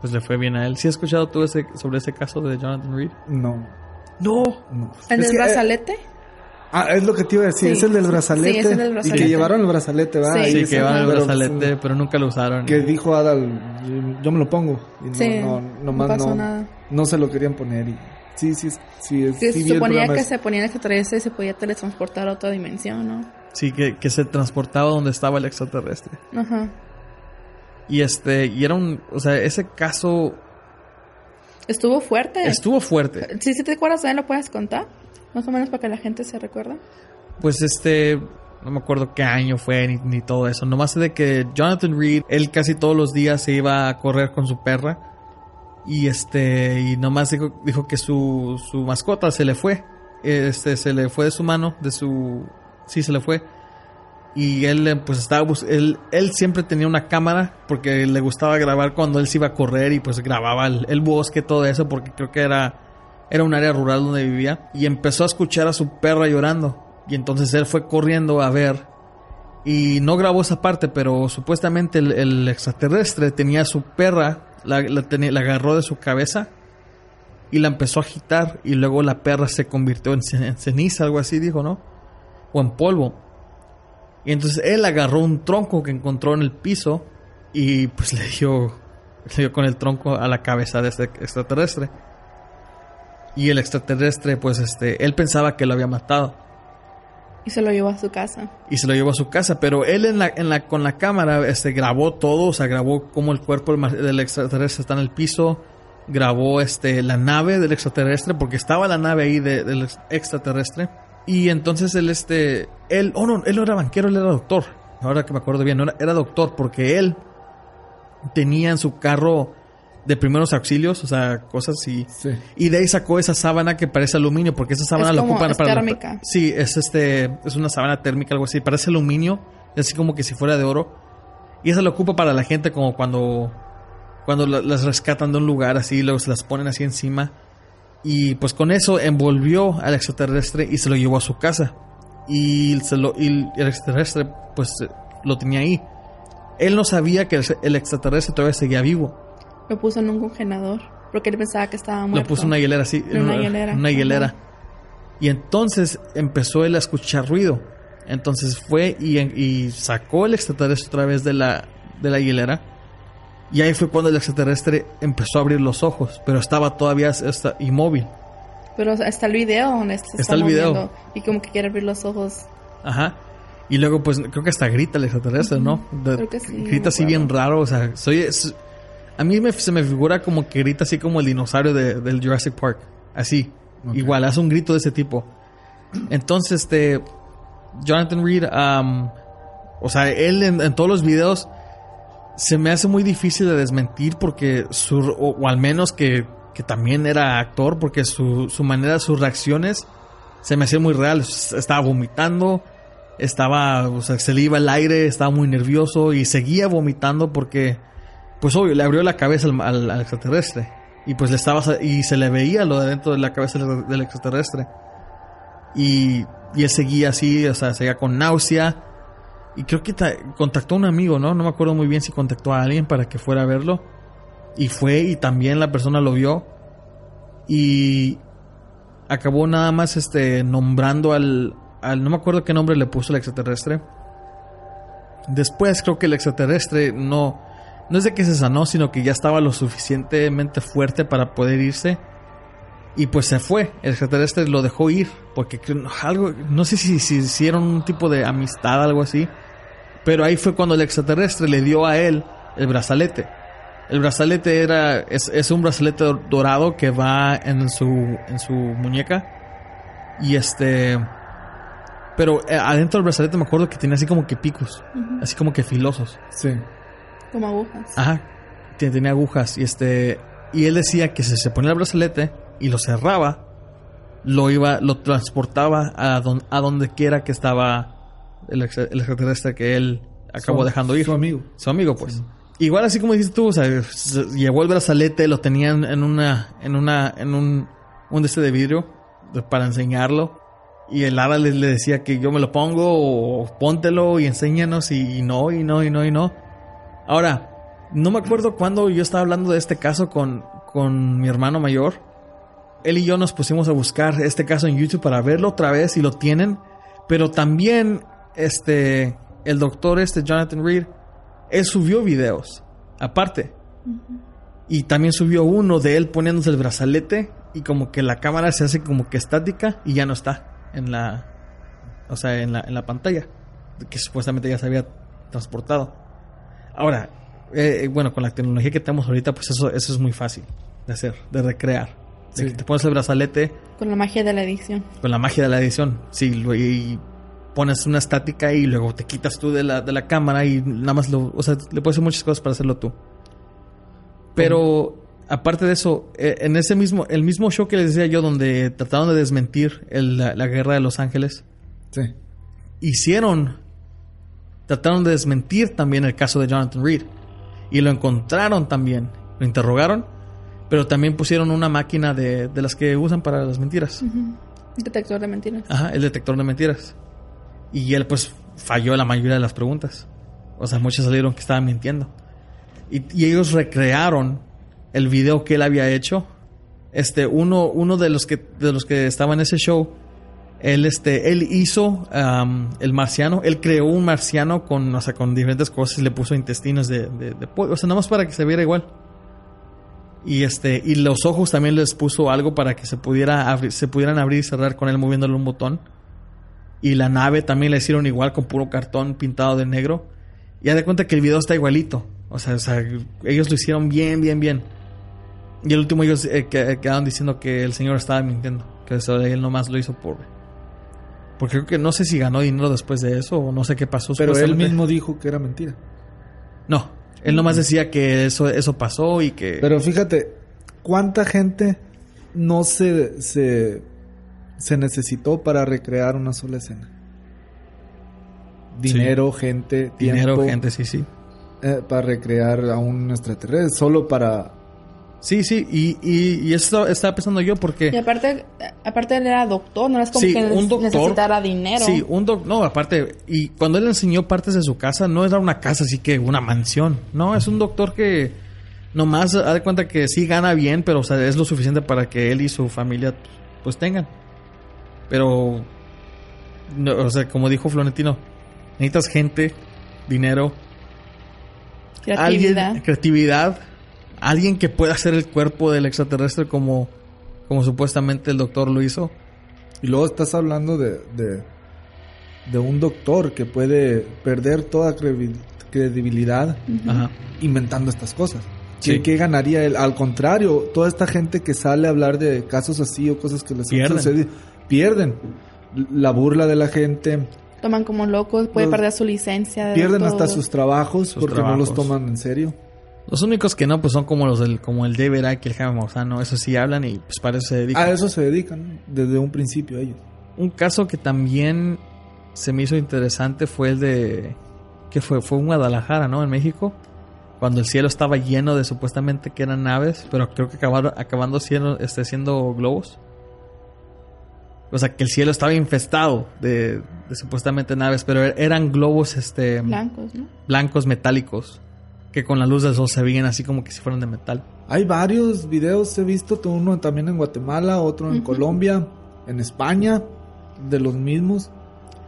Pues le fue bien a él. ¿Sí has escuchado tú ese, sobre ese caso de Jonathan Reed?
No,
No.
no.
¿En
Es
el
que, eh,
brazalete?
ah, es lo que te iba a decir,
Sí,
es el del brazalete.
sí, es el del
Y
brazalete.
que llevaron el brazalete, ¿verdad?
Sí.
Y
Sí, que van el
pero,
brazalete,
pues,
pero nunca lo usaron.
Que dijo Adal, yo me lo pongo. Y no,
Sí,
no,
no
nomás
pasó
no,
nada.
no se lo querían poner. Y, sí, sí, sí. es-
Que
sí
se suponía que se ponía el extraterrestre y se podía teletransportar a otra dimensión, ¿no?
Sí, que, que se transportaba donde estaba el extraterrestre.
Ajá.
Y este, y era un, o sea, ese caso
Estuvo fuerte.
estuvo fuerte.
Si sí, te acuerdas de él, lo puedes contar. Más o menos para que la gente se recuerde.
Pues este, no me acuerdo qué año fue ni, ni todo eso. Nomás sé de que Jonathan Reed, él casi todos los días se iba a correr con su perra. Y este, y nomás dijo, dijo que su, su mascota se le fue. Este, se le fue de su mano, de su, sí, se le fue. Y él, pues estaba, él, él siempre tenía una cámara porque le gustaba grabar cuando él se iba a correr y pues grababa el, el bosque, todo eso, porque creo que era, era un área rural donde vivía. Y empezó a escuchar a su perra llorando. Y entonces él fue corriendo a ver. Y no grabó esa parte, pero supuestamente el, el extraterrestre tenía a su perra, la, la la agarró de su cabeza y la empezó a agitar. Y luego la perra se convirtió en, en ceniza, algo así, dijo, ¿no? O en polvo. Y entonces él agarró un tronco que encontró en el piso y pues le dio, le dio con el tronco a la cabeza de este extraterrestre. Y el extraterrestre, pues este, él pensaba que lo había matado.
Y se lo llevó a su casa.
Y se lo llevó a su casa, pero él en la, en la, con la cámara este, grabó todo, o sea, grabó cómo el cuerpo del, extraterrestre está en el piso, grabó este, la nave del extraterrestre, porque estaba la nave ahí de, del extraterrestre. Y entonces él, este, él, oh no, él no era banquero, él era doctor. Ahora que me acuerdo bien, era doctor, porque él tenía en su carro de primeros auxilios, o sea, cosas así.
Sí.
Y de ahí sacó esa sábana que parece aluminio, porque esa sábana
Es
la
como-
ocupan
es
para.
térmica.
sí, es este, es una sábana térmica, algo así, parece aluminio, así como que si fuera de oro. Y esa la ocupa para la gente como cuando, cuando la- las rescatan de un lugar así, y luego se las ponen así encima. Y pues con eso envolvió al extraterrestre y se lo llevó a su casa. Y, se lo, y el extraterrestre pues lo tenía ahí. Él no sabía que el, el extraterrestre todavía seguía vivo.
Lo puso en un congelador. Porque él pensaba que estaba muerto.
Lo puso en una hielera así.
En una hielera.
una hielera. Y entonces empezó él a escuchar ruido. Entonces fue y, y sacó el extraterrestre otra vez de la, de la hielera. Y ahí fue cuando el extraterrestre empezó a abrir los ojos. Pero estaba todavía está, inmóvil.
Pero está el video se
Está
está,
el video.
Y como que quiere abrir los ojos.
Ajá. Y luego, pues, creo que hasta grita el extraterrestre, ¿no? De-
Creo que sí,
grita así bien raro, o sea, soy... a mí me, se me figura como que grita así como el dinosaurio de- del Jurassic Park. Así. Igual, hace un grito de ese tipo. Entonces, este... Jonathan Reed, o sea, él en, en todos los videos se me hace muy difícil de desmentir porque su... O, o al menos que, que también era actor porque su, su manera, sus reacciones se me hacía muy real. Estaba vomitando, estaba, o sea, se le iba el aire, estaba muy nervioso y seguía vomitando porque, pues obvio, le abrió la cabeza al, extraterrestre. Y pues le estaba, y se le veía lo de dentro de la cabeza del, extraterrestre. Y, y él seguía así, o sea, seguía con náusea. Y creo que ta- contactó a un amigo, ¿no? No me acuerdo muy bien si contactó a alguien para que fuera a verlo. Y fue y también la persona lo vio. Y acabó nada más este nombrando al, al no me acuerdo qué nombre le puso el extraterrestre. Después creo que el extraterrestre no no es de que se sanó, sino que ya estaba lo suficientemente fuerte para poder irse. Y pues se fue. El extraterrestre lo dejó ir. Porque algo, no sé si, si hicieron un tipo de amistad, algo así. Pero ahí fue cuando el extraterrestre le dio a él el brazalete. El brazalete era, es, es un brazalete dorado que va en su, en su muñeca. Y este, pero eh, adentro del brazalete me acuerdo que tenía así como que picos, así como que filosos.
Sí.
Como agujas.
Ajá, te- tenía agujas y este, y él decía que si se ponía el brazalete y lo cerraba, lo iba, lo transportaba a, don- a donde quiera que estaba el, ex- el extraterrestre que él acabó
Su-
dejando ir.
Su amigo.
Su amigo, pues. Igual así como dices tú, o sea, se- llevó el brazalete, lo tenían en una, en una, en un, un de este de vidrio para enseñarlo. Y el le, le decía que yo me lo pongo o póntelo y enséñanos y, y no, y no, y no, y no. Ahora, no me acuerdo cuando yo estaba hablando de este caso con, con mi hermano mayor. Él y yo nos pusimos a buscar este caso en YouTube para verlo otra vez y lo tienen. Pero también, este, el doctor, este Jonathan Reed, él subió videos, aparte. Y también subió uno de él poniéndose el brazalete y como que la cámara se hace como que estática y ya no está en la, o sea, en la, en la pantalla, que supuestamente ya se había transportado. Ahora, eh, bueno, con la tecnología que tenemos ahorita, pues eso, eso es muy fácil de hacer, de recrear. De
Sí.
que te pones el brazalete
Con la magia de la edición.
con la magia de la edición. Sí, lo- y pones una estática y luego te quitas tú de la, de la cámara y nada más lo. O sea, le puedes hacer muchas cosas para hacerlo tú. Pero aparte de eso, eh, en ese mismo, el mismo show que les decía yo, donde trataron de desmentir el- la, la guerra de Los Ángeles,
Sí.
hicieron, trataron de desmentir también el caso de Jonathan Reed. Y lo encontraron también. Lo interrogaron, pero también pusieron una máquina de, de las que usan para las mentiras.
Ujú. Detector de mentiras.
Ajá, el detector de mentiras. Y él pues falló la mayoría de las preguntas. O sea, muchos salieron que estaban mintiendo. Y, y ellos recrearon el video que él había hecho. Este, uno, uno de los que de los que estaba en ese show, él este, él hizo el marciano, él creó un marciano con, o sea, con diferentes cosas le puso intestinos de, de, pollo. O sea, nada más para que se viera igual. Y este, y los ojos también les puso algo para que se pudiera abrir, se pudieran abrir y cerrar con él moviéndole un botón. Y la nave también la hicieron igual con puro cartón pintado de negro. Y haz de cuenta que el video está igualito. O sea, o sea, ellos lo hicieron bien, bien, bien. Y el último ellos eh, que- quedaron diciendo que el señor estaba mintiendo. Que eso, él nomás lo hizo por... Porque creo que no sé si ganó dinero después de eso o no sé qué pasó.
Pero él mismo dijo que era mentira.
No, él nomás decía que eso, eso pasó y que...
Pero fíjate, ¿cuánta gente no se, se, se necesitó para recrear una sola escena? Dinero, gente, tiempo.
dinero, gente, sí, sí.
eh, para recrear a un extraterrestre, solo para...
Sí, sí, y, y, y eso estaba pensando yo porque...
Y aparte, aparte él era doctor, no es como
Sí,
que
un doctor.
necesitara dinero.
Sí, un doc... No, aparte, y cuando él enseñó partes de su casa, no era una casa así que una mansión. No, es un doctor que nomás ha de cuenta que sí gana bien, pero o sea, es lo suficiente para que él y su familia pues tengan. Pero, no, o sea, como dijo Florentino, necesitas gente, dinero,
Creatividad.
alguien, creatividad, alguien que pueda hacer el cuerpo del extraterrestre como, como supuestamente el doctor lo hizo.
Y luego estás hablando de, de, de un doctor que puede perder toda credibilidad
Ajá.
inventando estas cosas.
Sí.
¿Qué, qué ganaría él? Al contrario, toda esta gente que sale a hablar de casos así o cosas que les
Pierden.
han sucedido, pierden. La burla de la gente,
Toman como locos, puede
Los-
perder su licencia. de
pierden
todo.
hasta sus trabajos
Sus
porque no los
trabajos.
toman en serio.
Los únicos que no, pues son como los del, como el Icke y el Jaime Maussan, Eso sí hablan y pues para eso se dedican.
A eso se dedican desde un principio ellos.
Un caso que también se me hizo interesante fue el de. que fue? Fue en Guadalajara, ¿no? En México. Cuando el cielo estaba lleno de supuestamente que eran naves, pero creo que acabaron acabando siendo, este, siendo globos. O sea, que el cielo estaba infestado de, de supuestamente naves, pero er- eran globos este,
Blancos, ¿no?
blancos metálicos. Que con la luz del sol se veían así como que si fueran de metal.
Hay varios videos, he visto uno también en Guatemala, otro en. Colombia, en España, de los mismos.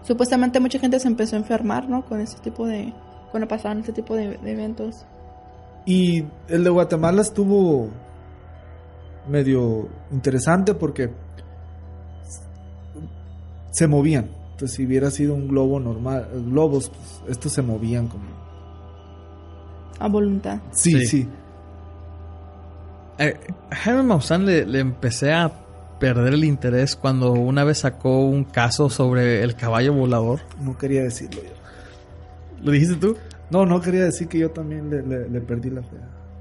Supuestamente mucha gente se empezó a enfermar, ¿no? Con ese tipo de... Cuando pasaban este tipo de, de eventos.
Y el de Guatemala estuvo medio interesante porque se movían. Entonces, si hubiera sido un globo normal, globos, pues, estos se movían como.
A voluntad.
Sí,
Sí.
sí.
Eh, a Jaime Maussan le, le empecé a perder el interés cuando una vez sacó un caso sobre el caballo volador.
No quería decirlo yo.
¿Lo dijiste tú?
No, no quería decir que yo también le, le- le perdí la fe.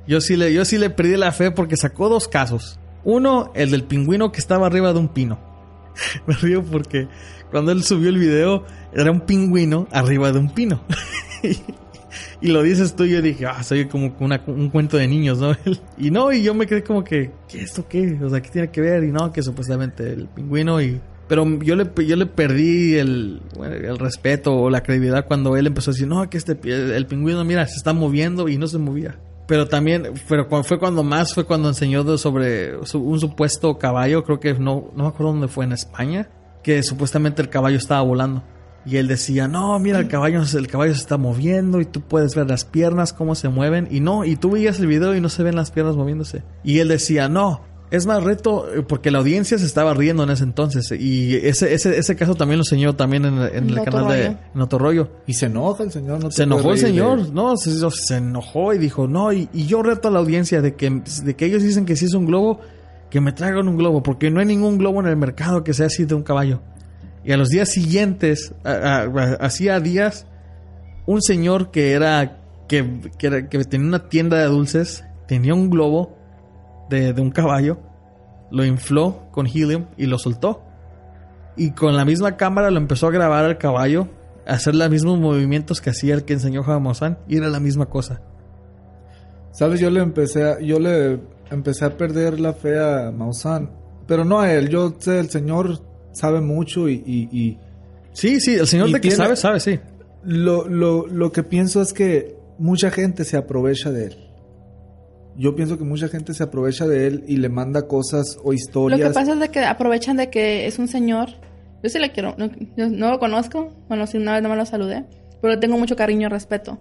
Yo sí, le, yo sí le perdí la fe porque sacó dos casos. Uno, el del pingüino que estaba arriba de un pino. *laughs* Me río porque cuando él subió el video era un pingüino arriba de un pino. *laughs* y lo dices tú yo dije, ah, soy como una- un cuento de niños, ¿no? *laughs* y no, y yo me quedé como que, ¿qué esto qué? O sea, ¿qué tiene que ver? Y no, que supuestamente el pingüino y... Pero yo le, yo le perdí el, el respeto o la credibilidad cuando él empezó a decir, no, que este, el pingüino, mira, se está moviendo y no se movía. Pero también, pero fue cuando más, fue cuando enseñó sobre un supuesto caballo, creo que no, no me acuerdo dónde fue, en España, que supuestamente el caballo estaba volando. Y él decía, no, mira, el caballo, el caballo se está moviendo y tú puedes ver las piernas, cómo se mueven. Y no, y tú veías el video y no se ven las piernas moviéndose. Y él decía, no, es más reto, eh, porque la audiencia se estaba riendo en ese entonces. Y ese, ese, ese caso también lo enseñó también en, en el canal de en Otorrollo.
Y se enoja el señor, no te
Se enojó el
de
señor,
él.
no, se, se enojó y dijo, no, y, y yo reto a la audiencia de que, de que ellos dicen que si es un globo, que me traigan un globo, porque no hay ningún globo en el mercado que sea así de un caballo. Y a los días siguientes, hacía días, un señor que era que, que tenía una tienda de dulces, tenía un globo de, de un caballo, lo infló con helium y lo soltó. Y con la misma cámara lo empezó a grabar al caballo, a hacer los mismos movimientos que hacía el que enseñó Jamozán, y era la misma cosa.
Sabes, yo le empecé a, yo le empecé a perder la fe a Maussan, pero no a él. Yo sé, el señor sabe mucho y, y- y
Sí, sí, el señor de que
tiene-
sabe, sabe, sí.
lo, lo, lo que pienso es que mucha gente se aprovecha de él. Yo pienso que mucha gente se aprovecha de él y le manda cosas o
Lo
historias.
que pasa es de que aprovechan de que es un señor. Yo sí le quiero. No, yo no lo conozco. Bueno, si una vez no me lo saludé. Pero le tengo mucho cariño y respeto.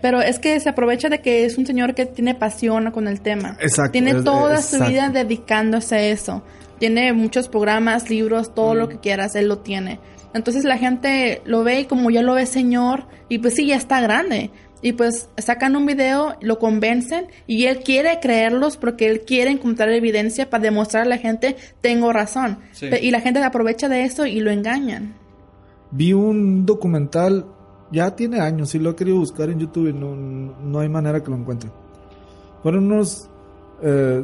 Pero es que se aprovecha de que es un señor que tiene pasión con el tema.
Exacto,
Tiene
es-
toda su
exacto.
vida dedicándose a eso. Tiene muchos programas, libros, todo lo que quieras, él lo tiene. Entonces la gente lo ve y como ya lo ve señor, y pues sí, ya está grande. Y pues sacan un video, lo convencen y él quiere creerlos porque él quiere encontrar evidencia para demostrar a la gente, tengo razón. Y la gente aprovecha de eso y lo engañan.
Vi un documental, ya tiene años, y lo he querido buscar en YouTube y no, no hay manera que lo encuentre. Fueron unos eh,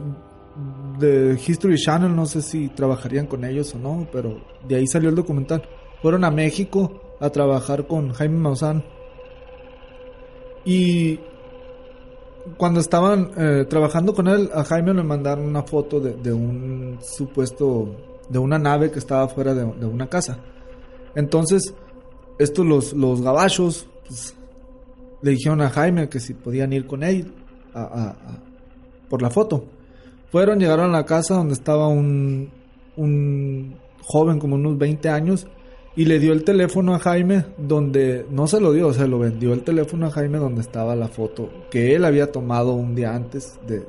de History Channel, no sé si trabajarían con ellos o no, pero de ahí salió el documental. Fueron a México a trabajar con Jaime Maussan. Y cuando estaban eh, trabajando con él, a Jaime le mandaron una foto de, un supuesto, de una nave que estaba fuera de, una casa. Entonces, estos los, los gabachos pues, le dijeron a Jaime que si podían ir con él a- por la foto. Fueron, llegaron a la casa donde estaba un, un joven como unos 20 años y le dio el teléfono a Jaime donde, no se lo dio, se lo vendió el teléfono a Jaime donde estaba la foto que él había tomado un día antes de, de,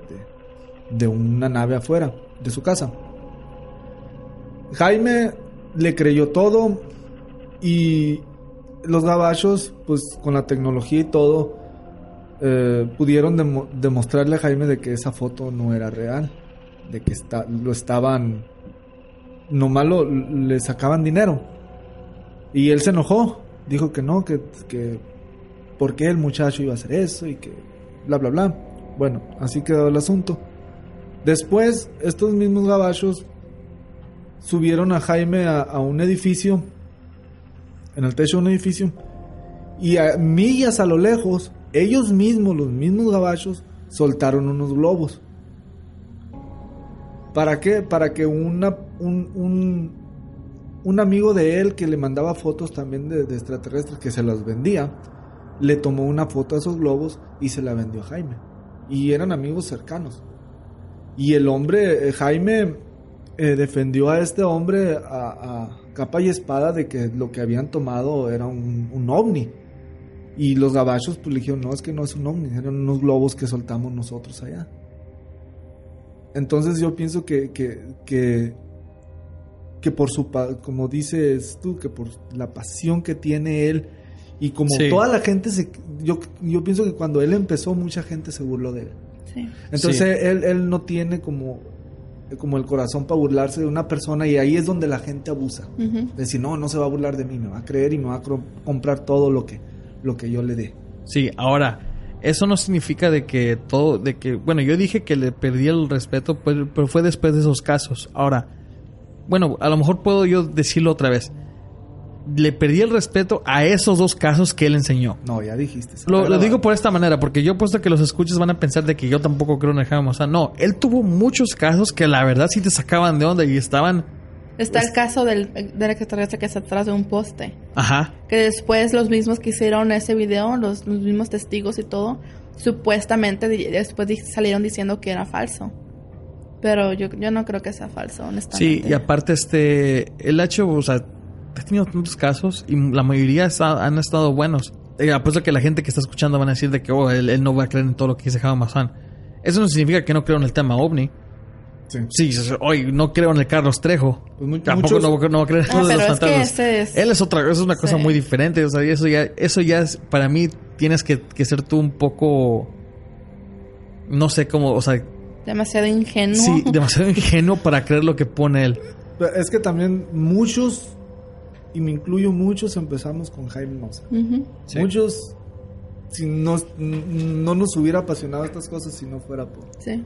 de una nave afuera de su casa. Jaime le creyó todo y los gabachos, pues con la tecnología y todo, eh, pudieron demo- demostrarle a Jaime de que esa foto no era real, de que está, lo estaban, nomás lo- le sacaban dinero. Y él se enojó, dijo que no, que, que por qué el muchacho iba a hacer eso y que bla, bla, bla. Bueno, así quedó el asunto. Después, estos mismos gabachos subieron a Jaime a, a un edificio, en el techo de un edificio, y a millas a lo lejos, ellos mismos, los mismos gabachos, soltaron unos globos. ¿Para qué? Para que una, un, un, un amigo de él que le mandaba fotos también de, extraterrestres, que se las vendía, le tomó una foto a esos globos y se la vendió a Jaime. Y eran amigos cercanos. Y el hombre, eh, Jaime, eh, defendió a este hombre a, a capa y espada de que lo que habían tomado era un, un ovni. Y los gabachos pues le dijeron, no, es que no es un ovni, eran unos globos que soltamos nosotros allá. Entonces yo pienso que, que, que, que por su, como dices tú, que por la pasión que tiene él y como
Sí.
toda la gente se, yo, yo pienso que cuando él empezó mucha gente se burló de él.
Sí.
Entonces él, él no tiene como, como el corazón para burlarse de una persona y ahí es donde la gente abusa. Decir, no, no se va a burlar de mí, me va a creer y me va a comprar todo lo que, lo que yo le dé.
Sí, ahora, eso no significa de que todo, de que, bueno, yo dije que le perdí el respeto, pues, pero fue después de esos casos. Ahora, bueno, a lo mejor puedo yo decirlo otra vez. Le perdí el respeto a esos dos casos que él enseñó.
No, ya dijiste.
Lo, lo digo por esta manera, porque yo puesto que los escuches van a pensar de que yo tampoco creo en el Jaime Maussan. No, él tuvo muchos casos que la verdad sí te sacaban de onda y estaban...
Está el caso del, del extraterrestre que está atrás de un poste.
Ajá.
Que después los mismos que hicieron ese video, los, los mismos testigos y todo, supuestamente después salieron diciendo que era falso. Pero yo, yo no creo que sea falso,
Sí,
honestamente.
y aparte, este, el hecho, o sea, ha tenido tantos casos y la mayoría está- han estado buenos. Eh, apuesto que la gente que está escuchando van a decir de que, oh, él, él no va a creer en todo lo que dice Jaime Maussan. Eso no significa que no creo en el tema ovni.
Sí.
Sí, hoy no creo en el Carlos Trejo.
Pues
Tampoco
muchos-
no, no va a creer en
Ah,
los
pero es que
fantasmas.
es-
Él es otra, eso es una cosa
Sí.
muy diferente. O sea, y eso ya, eso ya es, para mí, tienes que, que ser tú un poco, no sé cómo, o sea,
Demasiado ingenuo.
sí, demasiado ingenuo para creer lo que pone él.
Pero Es que también muchos, y me incluyo muchos, empezamos con Jaime Maussan.
Sí.
Muchos, si no, no nos hubiera apasionado estas cosas si no fuera por...
Sí.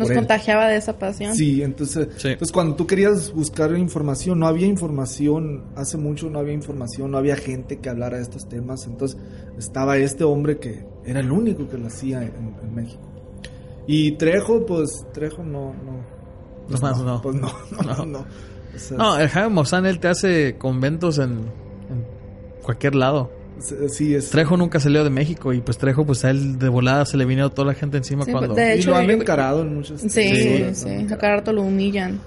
Nos
Por él.
contagiaba de esa pasión.
Sí, entonces,
Sí.
entonces cuando tú querías buscar información, no había información, hace mucho no había información, no había gente que hablara de estos temas, entonces estaba este hombre que era el único que lo hacía en, en México. Y Trejo, pues Trejo no, no. pues
más no.
Pues no, *laughs* no,
No.
no. O sea,
No, el Jaime Maussan, él te hace conventos en, en cualquier lado.
Sí es.
Trejo nunca salió de México y pues Trejo, pues a él de volada se le vino toda la gente encima
Sí,
cuando...
de
y
hecho,
lo han
yo-
encarado en muchos.
Sí,
sí,
sí,
han
a
encarado.
cada rato lo humillan.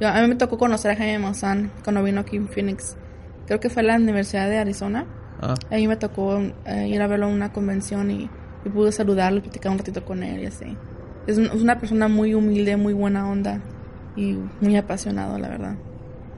Yo- a mí me tocó conocer a Jaime Maussan cuando vino aquí en Phoenix. Creo que fue en la Universidad de Arizona.
Ah,
Ahí me tocó eh, ir a verlo en una convención y, y pude saludarlo y platicar un ratito con él y así. Es, un- es una persona muy humilde, muy buena onda. y muy apasionado, la verdad.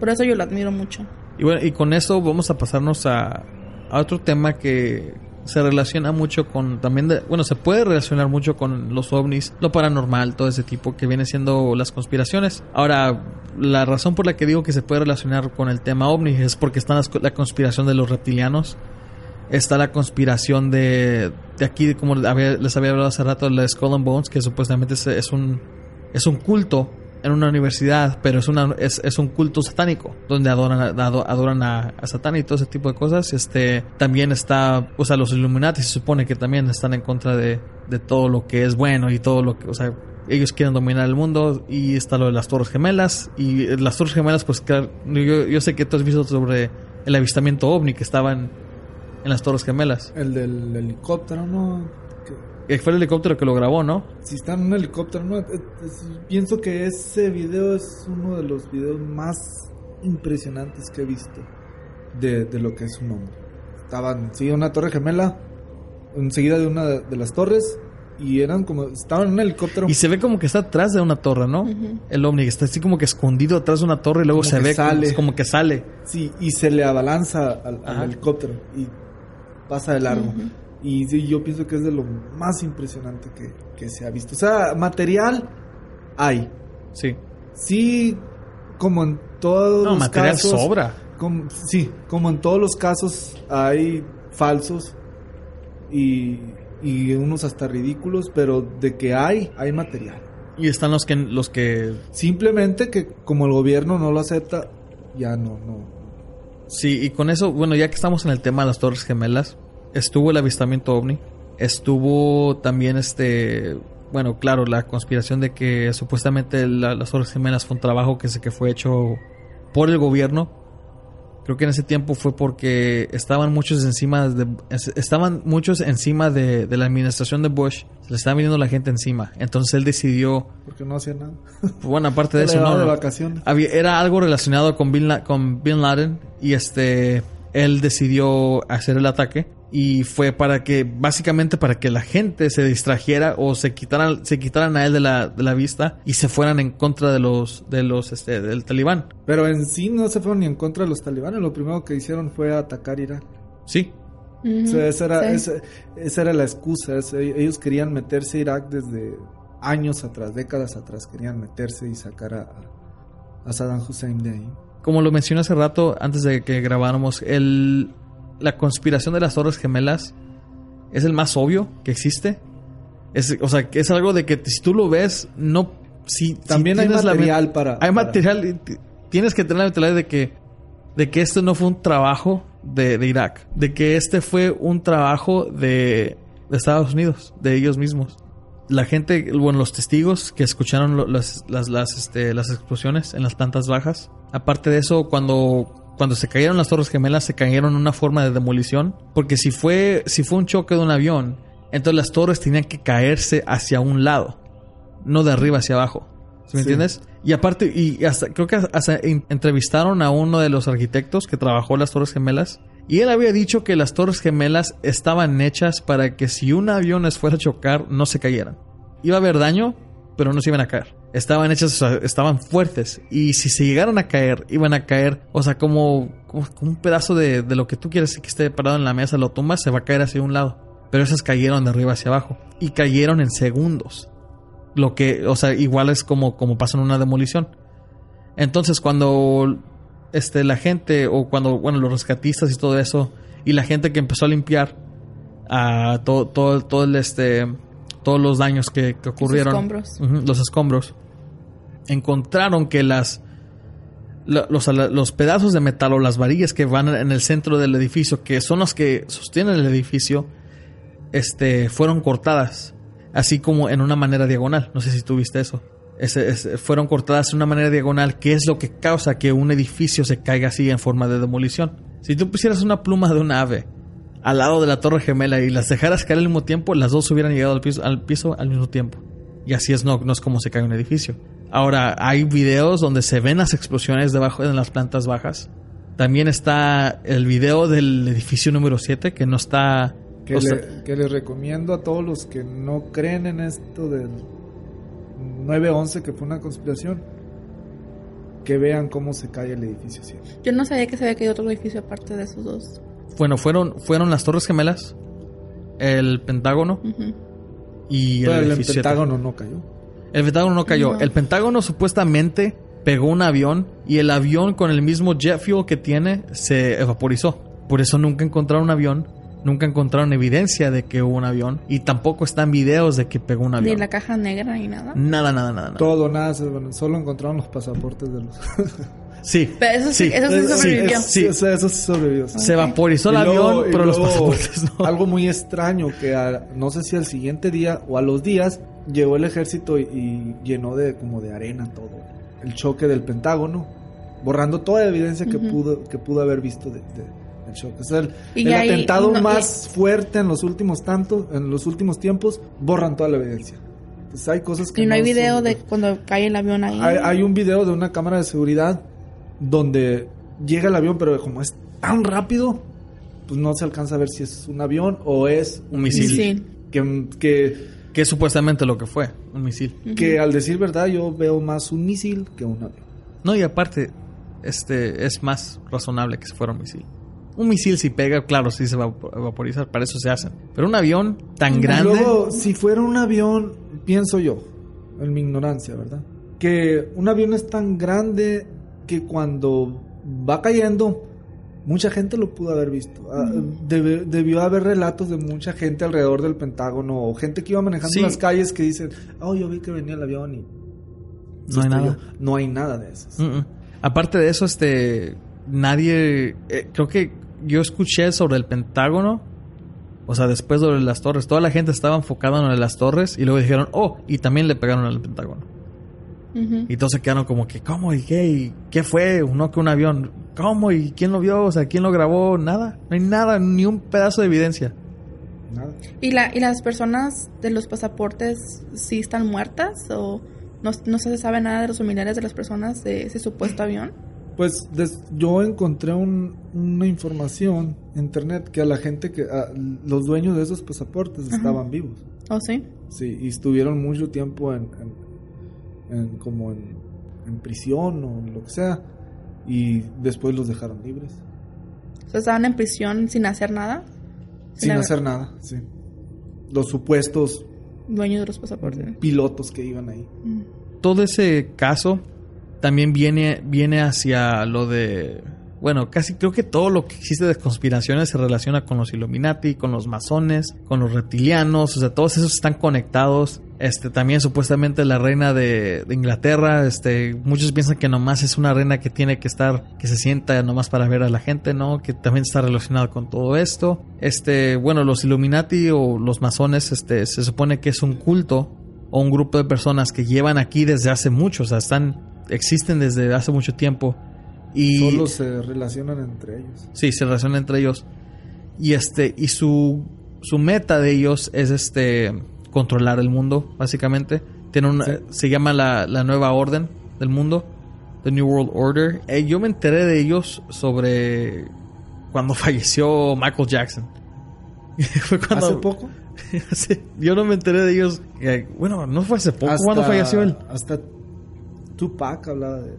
Por eso yo lo admiro mucho.
Y bueno, y con eso vamos a pasarnos a, a otro tema que se relaciona mucho con también de, bueno se puede relacionar mucho con los ovnis lo paranormal todo ese tipo que viene siendo las conspiraciones. Ahora la razón por la que digo que se puede relacionar con el tema ovni es porque está la conspiración de los reptilianos está la conspiración de, de aquí como les había hablado hace rato la Skull and Bones que supuestamente es, es un es un culto en una universidad, pero es, una, es, es un culto satánico, donde adoran, a, adoran a, Satán y todo ese tipo de cosas. Este, también está, o sea, los Illuminati se supone que también están en contra de, de todo lo que es bueno y todo lo que, o sea, ellos quieren dominar el mundo y está lo de las Torres Gemelas y las Torres Gemelas, pues yo, yo sé que tú has visto sobre el avistamiento ovni que estaban en las Torres Gemelas.
El del helicóptero, ¿no?
Fue el helicóptero que lo grabó, ¿no?
Si está en un helicóptero, no, pienso que ese video es uno de los videos más impresionantes que he visto de, lo que es un hombre. Estaban, sí, una torre gemela, enseguida de una de las torres, y eran como, estaban en un helicóptero.
Y se ve como que está atrás de una torre, ¿no? El ovni, está así como que escondido atrás de una torre y luego se ve sale. Como, que sale.
Sí, y se le abalanza al, helicóptero y pasa de largo. Y yo pienso que es de lo más impresionante que, se ha visto. O sea, material hay.
Sí.
Sí, como en todos
no,
los
material sobra.
sí, como en todos los casos hay falsos y, y unos hasta ridículos, pero de que hay, hay material.
Y están los que los que
simplemente que como el gobierno no lo acepta, ya no no.
Sí, y con eso, bueno, ya que estamos en el tema de las Torres Gemelas, estuvo el avistamiento ovni, estuvo también este, bueno, claro, la conspiración de que supuestamente las Torres Gemelas fue un trabajo que, se, que fue hecho por el gobierno. Creo que en ese tiempo fue porque estaban muchos encima de, estaban muchos encima de, la administración de Bush. Se le estaba viniendo la gente encima. Entonces él decidió.
Porque no hacía nada. *laughs*
Bueno, aparte de eso, no. Había, era algo relacionado con Bin, con Bin Laden. Y este. Él decidió hacer el ataque y fue para que básicamente para que la gente se distrajera o se quitaran se quitaran a él de la, de la vista y se fueran en contra de los de los este del talibán.
Pero en sí no se fueron ni en contra de los talibanes lo primero que hicieron fue atacar Irak
sí.
Esa, era, esa, era la excusa ellos querían meterse a Irak desde años atrás décadas atrás querían meterse y sacar a, a Saddam Hussein de ahí.
Como lo mencioné hace rato antes de que grabáramos el la conspiración de las Torres Gemelas es el más obvio que existe. Es, o sea, que es algo de que si tú lo ves, no. Si,
También hay material para.
Hay material. Tienes que tener la mentalidad de que, de que esto no fue un trabajo de, Irak. De que este fue un trabajo de, de, Estados Unidos, de ellos mismos. La gente, bueno, los testigos que escucharon las, las, las, este, las explosiones en las plantas bajas. Aparte de eso, cuando cuando se cayeron las Torres Gemelas se cayeron en una forma de demolición, porque si fue si fue un choque de un avión, entonces las torres tenían que caerse hacia un lado, no de arriba hacia abajo. me entiendes? Y aparte y hasta creo que hasta entrevistaron a uno de los arquitectos que trabajó las Torres Gemelas y él había dicho que las Torres Gemelas estaban hechas para que si un avión les fuera a chocar no se cayeran. Iba a haber daño, pero no se iban a caer estaban hechas, estaban fuertes. Y si se llegaron a caer, iban a caer, o sea, como, un pedazo de, de, lo que tú quieres que esté parado en la mesa, lo tumbas, se va a caer hacia un lado. Pero esas cayeron de arriba hacia abajo. Y cayeron en segundos. Lo que, o sea, igual es como, como pasa en una demolición. Entonces, cuando este, la gente, o cuando, bueno, los rescatistas y todo eso, y la gente que empezó a limpiar a todo, todo, todo el este todos los daños que, ocurrieron.
Los escombros.
los escombros. Encontraron que las los, pedazos de metal o las varillas que van en el centro del edificio, que son los que sostienen el edificio, este, fueron cortadas, así como en una manera diagonal. No sé si tú viste eso. fueron cortadas en una manera diagonal, que es lo que causa que un edificio se caiga así en forma de demolición. Si tú pusieras una pluma de un ave al lado de la torre gemela y las dejaras caer al mismo tiempo, las dos hubieran llegado al piso al, piso al mismo tiempo. Y así es, no, no es como se cae un edificio. Ahora, hay videos donde se ven las explosiones debajo en las plantas bajas. También está el video del edificio número 7 que no está...
Que, que les recomiendo a todos los que no creen en esto del 9-11 que fue una conspiración. que vean cómo se cae el edificio 7.
Yo no sabía que se había caído otro edificio aparte de esos dos.
Bueno, fueron, fueron las Torres Gemelas, el Pentágono y
Pero
el.
Pentágono no cayó.
El Pentágono no cayó.
No.
El Pentágono supuestamente pegó un avión y el avión con el mismo jet fuel que tiene se evaporizó. Por eso nunca encontraron un avión, nunca encontraron evidencia de que hubo un avión y tampoco están videos de que pegó un
Ni
avión.
la caja negra ni nada.
Nada, nada, nada. nada.
Todo, nada, solo encontraron los pasaportes de los... *laughs*
Sí.
Pero eso sí, eso sí
Eh,
sobrevivió.
es- sí, eso sí sobrevivió. sí.
Se evaporizó el
luego-
avión, pero los pasaportes no.
Algo muy extraño que a- no sé si al siguiente día o a los días llegó el ejército y, y llenó de como de arena todo el choque del Pentágono, borrando toda evidencia que pudo que pudo haber visto de, de- el,
Y
el
ahí-
atentado
no-
más fuerte en los últimos tantos, en los últimos tiempos, borran toda la evidencia. Entonces hay cosas que
Y no hay video
son-
de cuando cae el avión ahí.
hay, hay un video de una cámara de seguridad donde llega el avión, pero como es tan rápido, pues no se alcanza a ver si es un avión o es
Un misil.
Sí.
Que, que,
Que es supuestamente lo que fue, un misil.
que al decir verdad yo veo más un misil que un avión.
No, y aparte, este es más razonable que si fuera un misil. Un misil si pega, claro, sí se va a vaporizar, para eso se hacen. Pero un avión tan
Y
grande...
Luego, si fuera un avión, pienso yo, en mi ignorancia, ¿verdad? Que un avión es tan grande que cuando va cayendo, mucha gente lo pudo haber visto. Ah, debe- debió haber relatos de mucha gente alrededor del Pentágono o gente que iba manejando
Sí.
las calles que dicen, oh, yo vi que venía el avión y...
No hay nada.
estrelló". No hay nada de eso.
Mm, mm. Aparte de eso, este, nadie, eh, creo que yo escuché sobre el Pentágono, o sea, después de las torres, toda la gente estaba enfocada en las torres y luego dijeron, oh, y también le pegaron al Pentágono. Y todos se quedaron como que, ¿cómo? ¿Y qué? ¿Y qué fue? No que un avión. ¿Cómo? ¿Y quién lo vio? O sea, ¿quién lo grabó? Nada. No hay nada, ni un pedazo de evidencia.
Nada.
¿Y, la, ¿Y las personas de los pasaportes sí están muertas? ¿O no, no se sabe nada de los familiares de las personas de ese supuesto avión?
Pues des- yo encontré un- una información en internet que a la gente que a los dueños de esos pasaportes
Ajá.
estaban vivos.
¿O sí?
Sí, y estuvieron mucho tiempo en, en- en- como en, en prisión o lo que sea y después los dejaron libres
O sea, estaban en prisión sin hacer nada.
sin
haber-
hacer nada, sí. Los supuestos
Dueños de los pasaportes.
pilotos que iban ahí.
Mm.
Todo ese caso también viene, viene hacia lo de. Bueno, casi creo que todo lo que existe de conspiraciones se relaciona con los Illuminati, con los masones, con los reptilianos, o sea, todos esos están conectados. Este, también supuestamente la reina de, de Inglaterra, este, muchos piensan que nomás es una reina que tiene que estar, que se sienta nomás para ver a la gente, ¿no? Que también está relacionado con todo esto. Este, bueno, los Illuminati o los masones, este, se supone que es un culto o un grupo de personas que llevan aquí desde hace mucho, o sea, están, existen desde hace mucho tiempo. Y
Solo se relacionan entre ellos.
Sí, se relaciona entre ellos. Y este, y su, su meta de ellos es este controlar el mundo, básicamente. Tiene una,
Sí.
se llama la, la nueva orden del mundo, The New World Order. Eh, yo me enteré de ellos sobre cuando *laughs* falleció Michael Jackson. *laughs* Fue cuando,
¿Hace poco? *laughs*
Sí, yo no me enteré de ellos. eh, bueno, no fue hace poco. ¿Cuándo falleció él?
Hasta Tupac hablaba de él.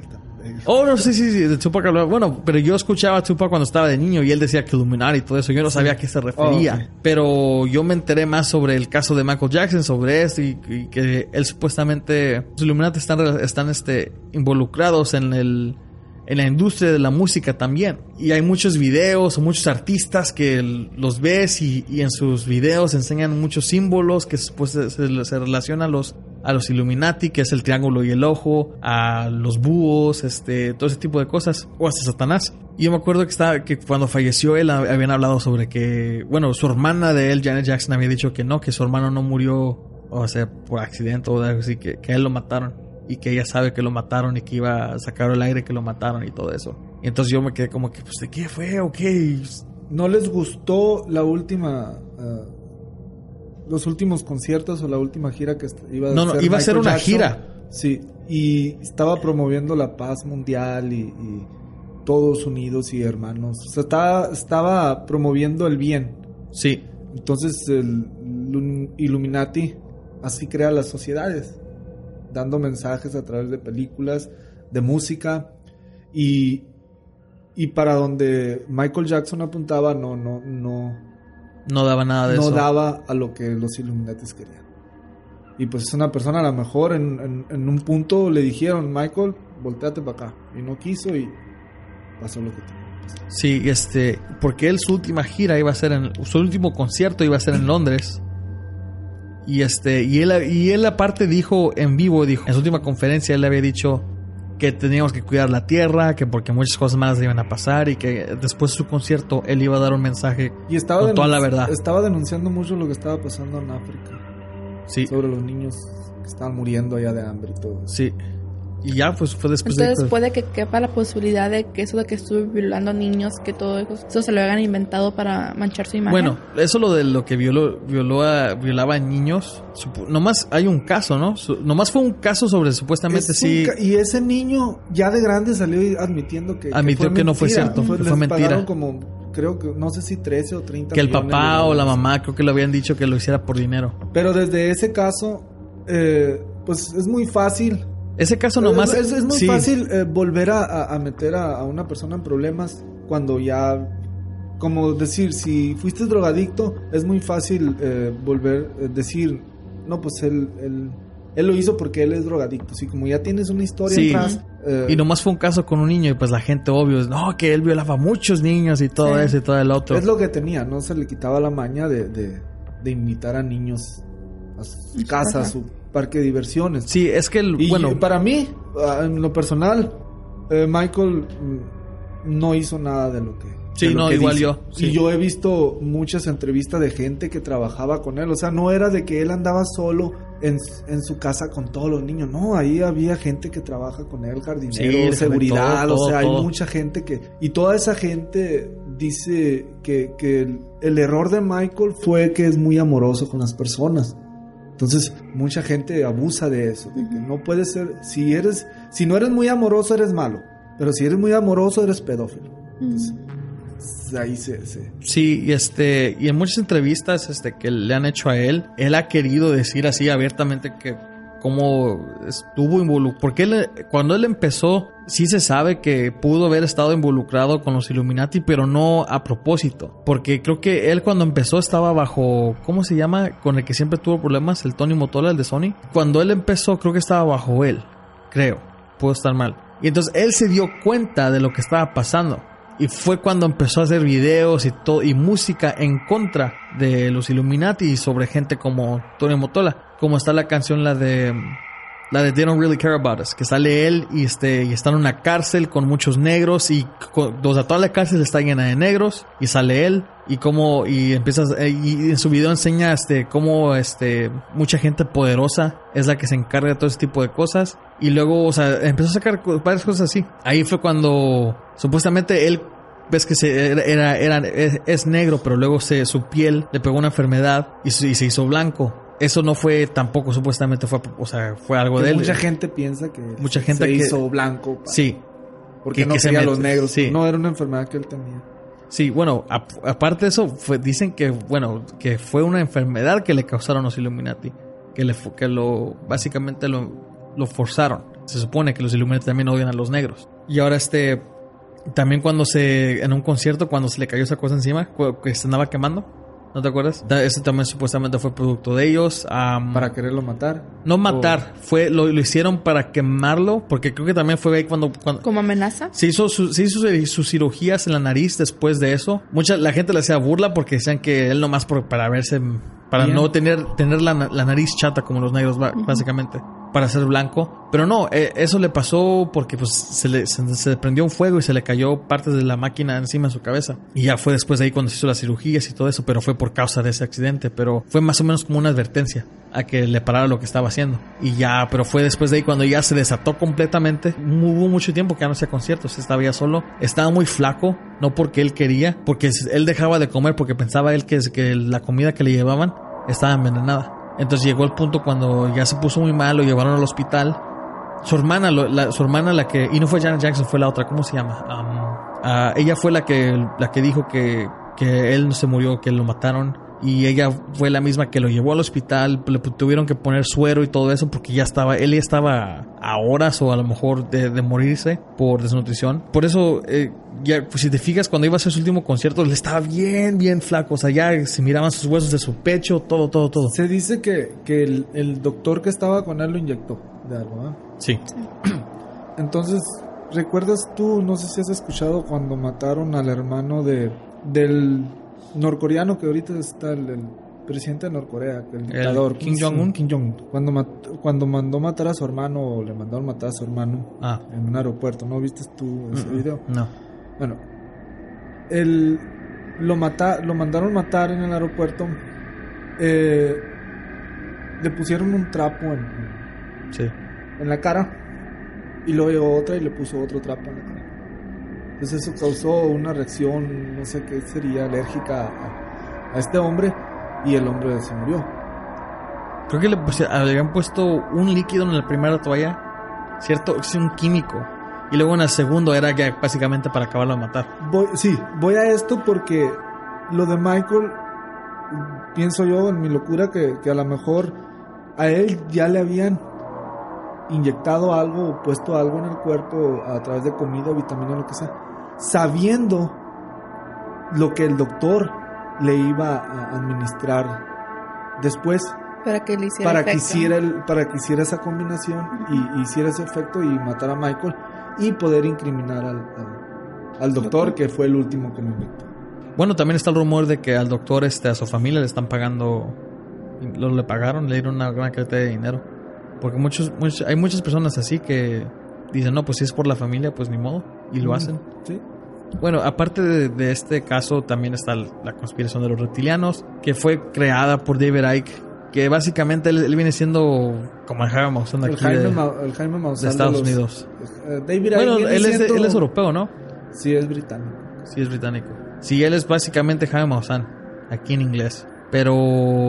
Oh, no, sí, sí, sí, de Tupac hablaba. Bueno, pero yo escuchaba a Tupac cuando estaba de niño y él decía que Illuminati y todo eso. Yo no sabía a qué se refería.
Oh.
Pero yo me enteré más sobre el caso de Michael Jackson, sobre esto y, y que él supuestamente. Los Illuminati están, están este, involucrados en el. En la industria de la música también. Y hay muchos videos o muchos artistas que los ves y, en sus videos enseñan muchos símbolos que pues, se, se- relacionan a los, a los Illuminati, que es el triángulo y el ojo, a los búhos, este, todo ese tipo de cosas, o hasta Satanás. Y yo me acuerdo que, estaba, que cuando falleció él hab- habían hablado sobre que, bueno, su hermana de él, Janet Jackson, había dicho que no, que su hermano no murió, o sea, por accidente o algo así, que, que él lo mataron. Y que ella sabe que lo mataron y que iba a sacar el aire que lo mataron y todo eso. Y entonces yo me quedé como que, pues, ¿de qué fue o qué?
¿No les gustó la última... ah, los últimos conciertos o la última gira que iba a
No, no, iba a ser una
Jackson?
gira.
Sí, y estaba promoviendo la paz mundial y, y todos unidos y hermanos. O sea, estaba, estaba promoviendo el bien.
Sí,
Entonces el Illuminati así crea las sociedades, dando mensajes a través de películas, de música. Y, y para donde Michael Jackson apuntaba, no, no, no,
No daba nada de
no
eso.
daba a lo que los Illuminatis querían. Y pues es una persona, a lo mejor en, en- en un punto le dijeron, Michael, volteate para acá. Y no quiso y pasó lo que tuvo.
Sí, este, porque él su última gira iba a ser en, su último concierto iba a ser en Londres. Y este, y él, y él aparte dijo en vivo, dijo, en su última conferencia él le había dicho que teníamos que cuidar la tierra, que porque muchas cosas malas iban a pasar y que después de su concierto él iba a dar un mensaje
Y estaba,
con toda la verdad.
estaba denunciando mucho lo que estaba pasando en África.
Sí,
Sobre los niños que estaban muriendo allá de hambre y todo
sí. Y ya pues fue después de
Entonces
que-
puede que quepa la posibilidad de que eso de que estuve violando niños, que todo eso, eso se lo hayan inventado para manchar su imagen.
Bueno, eso lo de lo que violó, violó a, violaba a niños, nomás hay un caso, ¿no? Su- nomás fue un caso sobre supuestamente
Es
sí.
ca- y ese niño ya de grande salió admitiendo que,
Admitió que no fue
mentira.
cierto, que
les
fue mentira.
como, creo que, no sé si 13 o 30
Que el papá
de
o la mamá creo que le habían dicho que lo hiciera por dinero.
Pero desde ese caso, eh, pues es muy fácil.
Ese caso nomás...
es, es muy
sí,
fácil eh, volver a, a- meter a, a una persona en problemas cuando ya... Como decir, si fuiste drogadicto, es muy fácil eh, volver a decir, no, pues él, él, él lo hizo porque él es drogadicto. Sí, como ya tienes una historia
Sí.
atrás... eh,
Y nomás fue un caso con un niño y pues la gente obvio es, no, que él violaba a muchos niños y todo
Sí.
eso y todo el otro.
Es lo que tenía, no se le quitaba la maña de, de, de invitar a niños a su casa, a su parque de diversiones.
Sí, es que, el,
Y
bueno,
para mí, ah, en lo personal, eh, Michael mm, no hizo nada de lo que.
Sí,
de lo
no,
que
igual
dice.
yo, sí.
Y yo he visto muchas entrevistas de gente que trabajaba con él. O sea, no era de que él andaba solo en, en su casa con todos los niños. No, ahí había gente que trabaja con él, jardinero, seguridad.
todo,
o sea,
todo.
hay mucha gente que. Y toda esa gente dice que, que el, el error de Michael fue que es muy amoroso con las personas. Entonces, mucha gente abusa de eso, de que no puedes ser, si eres, si no eres muy amoroso, eres malo, pero si eres muy amoroso, eres pedófilo. Entonces, ahí se, se-
Sí, y este, y en muchas entrevistas este, que le han hecho a él, él ha querido decir así abiertamente que cómo estuvo involucrado. Porque él, cuando él empezó, sí se sabe que pudo haber estado involucrado con los Illuminati, pero no a propósito. Porque creo que él cuando empezó estaba bajo, ¿cómo se llama? Con el que siempre tuvo problemas, el Tony Motola, el de Sony. Cuando él empezó, creo que estaba bajo él, creo. Puedo estar mal. Y entonces él se dio cuenta de lo que estaba pasando. Y fue cuando empezó a hacer videos y y música en contra de los Illuminati y sobre gente como Tony Motola. Como está la canción la de la de They Don't Really Care About Us, que sale él y este y está en una cárcel con muchos negros y o sea, toda la cárcel está llena de negros y sale él y como y empiezas eh, y en su video enseña este cómo este mucha gente poderosa es la que se encarga de todo ese tipo de cosas y luego o sea empezó a sacar varias cosas así. Ahí fue cuando supuestamente él ves que se, era, era, es, negro pero luego se su piel le pegó una enfermedad y se hizo blanco eso no fue tampoco supuestamente fue o sea fue algo
que
de él
mucha gente piensa que
Mucha gente
se
que-
hizo blanco
sí
porque
que-
no quería los negros.
sí.
No era una enfermedad que él tenía.
Sí, bueno, ap- aparte de eso, fue- dicen que, bueno, que fue una enfermedad que le causaron los Illuminati. Que, le, que lo, básicamente lo, lo forzaron. Se supone que los Illuminati también odian a los negros. Y ahora este, también cuando se, en un concierto, cuando se le cayó esa cosa encima, que se andaba quemando. ¿No te acuerdas? Da- Ese también supuestamente fue producto de ellos.
Para quererlo matar.
no matar, fue lo, lo hicieron para quemarlo, porque creo que también fue ahí cuando, cuando,
Como amenaza.
se hizo, su- se hizo su- sus cirugías en la nariz después de eso. Mucha la gente le hacía burla porque decían que él nomás por, para verse, para
Bien.
no tener, tener la, la nariz chata como los negros, básicamente, para ser blanco. Pero no, eh, eso le pasó porque pues se le se, prendió un fuego y se le cayó partes de la máquina encima de su cabeza. Y ya fue después de ahí cuando se hizo las cirugías y todo eso, pero fue por causa de ese accidente. Pero fue más o menos como una advertencia a que le parara lo que estaba haciendo. Y ya, pero fue después de ahí cuando ya se desató completamente. Hubo mucho tiempo que ya no hacía conciertos, estaba ya solo. Estaba muy flaco, no porque él quería, porque él dejaba de comer porque pensaba él que, que la comida que le llevaban estaba envenenada. Entonces llegó el punto cuando ya se puso muy mal, lo llevaron al hospital. Su hermana, la, su hermana la que, y no fue Janet Jackson, fue la otra, ¿cómo se llama? Am, ah, ella fue la que, la que dijo que, que él no se murió, que lo mataron y ella fue la misma que lo llevó al hospital, le tuvieron que poner suero y todo eso porque ya estaba, él ya estaba a horas o a lo mejor de, de morirse por desnutrición. Por eso, eh, ya, pues si te fijas, cuando iba a hacer su último concierto, le estaba bien, bien flaco, o sea, ya se miraban sus huesos de su pecho, todo, todo, todo.
Se dice que, que el, el doctor que estaba con él lo inyectó de algo, ¿eh?
Sí. *clears throat*
Entonces, ¿recuerdas tú, no sé si has escuchado cuando mataron al hermano de del norcoreano que ahorita está el, el presidente de Norcorea, el dictador
Kim Jong-un?
Kim Jong cuando mat- cuando mandó matar a su hermano o le mandaron matar a su hermano
Ah,
en un aeropuerto, ¿no viste tú ese video?
no.
Bueno, el, lo, mata, lo mandaron matar en el aeropuerto. eh, le pusieron un trapo en,
Sí.
en la cara y luego llegó otra y le puso otro trapo en la cara. Entonces eso causó una reacción, no sé qué sería, alérgica a, a este hombre y el hombre se murió.
Creo que le, le habían puesto un líquido en la primera toalla, ¿cierto? Es un químico. Y luego en el segundo era ya básicamente para acabarlo de matar.
Voy, sí, voy a esto porque lo de Michael, pienso yo en mi locura que, que a lo mejor a él ya le habían inyectado algo o puesto algo en el cuerpo a través de comida, vitamina, lo que sea, sabiendo lo que el doctor le iba a administrar después
Para que le hiciera
para que hiciera el- para que hiciera esa combinación y hiciera ese efecto y matar a Michael y poder incriminar al, al, al doctor que fue el último que lo inyectó.
Bueno, también está el rumor de que al doctor, este, a su familia le están pagando, lo le pagaron, le dieron una gran cantidad de dinero. Porque muchos, muchos, hay muchas personas así que dicen, no, pues si es por la familia, pues ni modo, y lo hacen.
Sí.
Bueno, aparte de, de este caso, también está la conspiración de los reptilianos, que fue creada por David Icke, que básicamente él, él viene siendo como el Jaime Maussan aquí
Jaime,
de,
Ma- el Jaime Maussan
de Estados
los-
Unidos.
Eh, David
Bueno,
Icke
él es,
siendo-
él es europeo, ¿no?
Sí, es británico.
Sí, es británico. Sí, él es básicamente Jaime Maussan, aquí en inglés. Pero...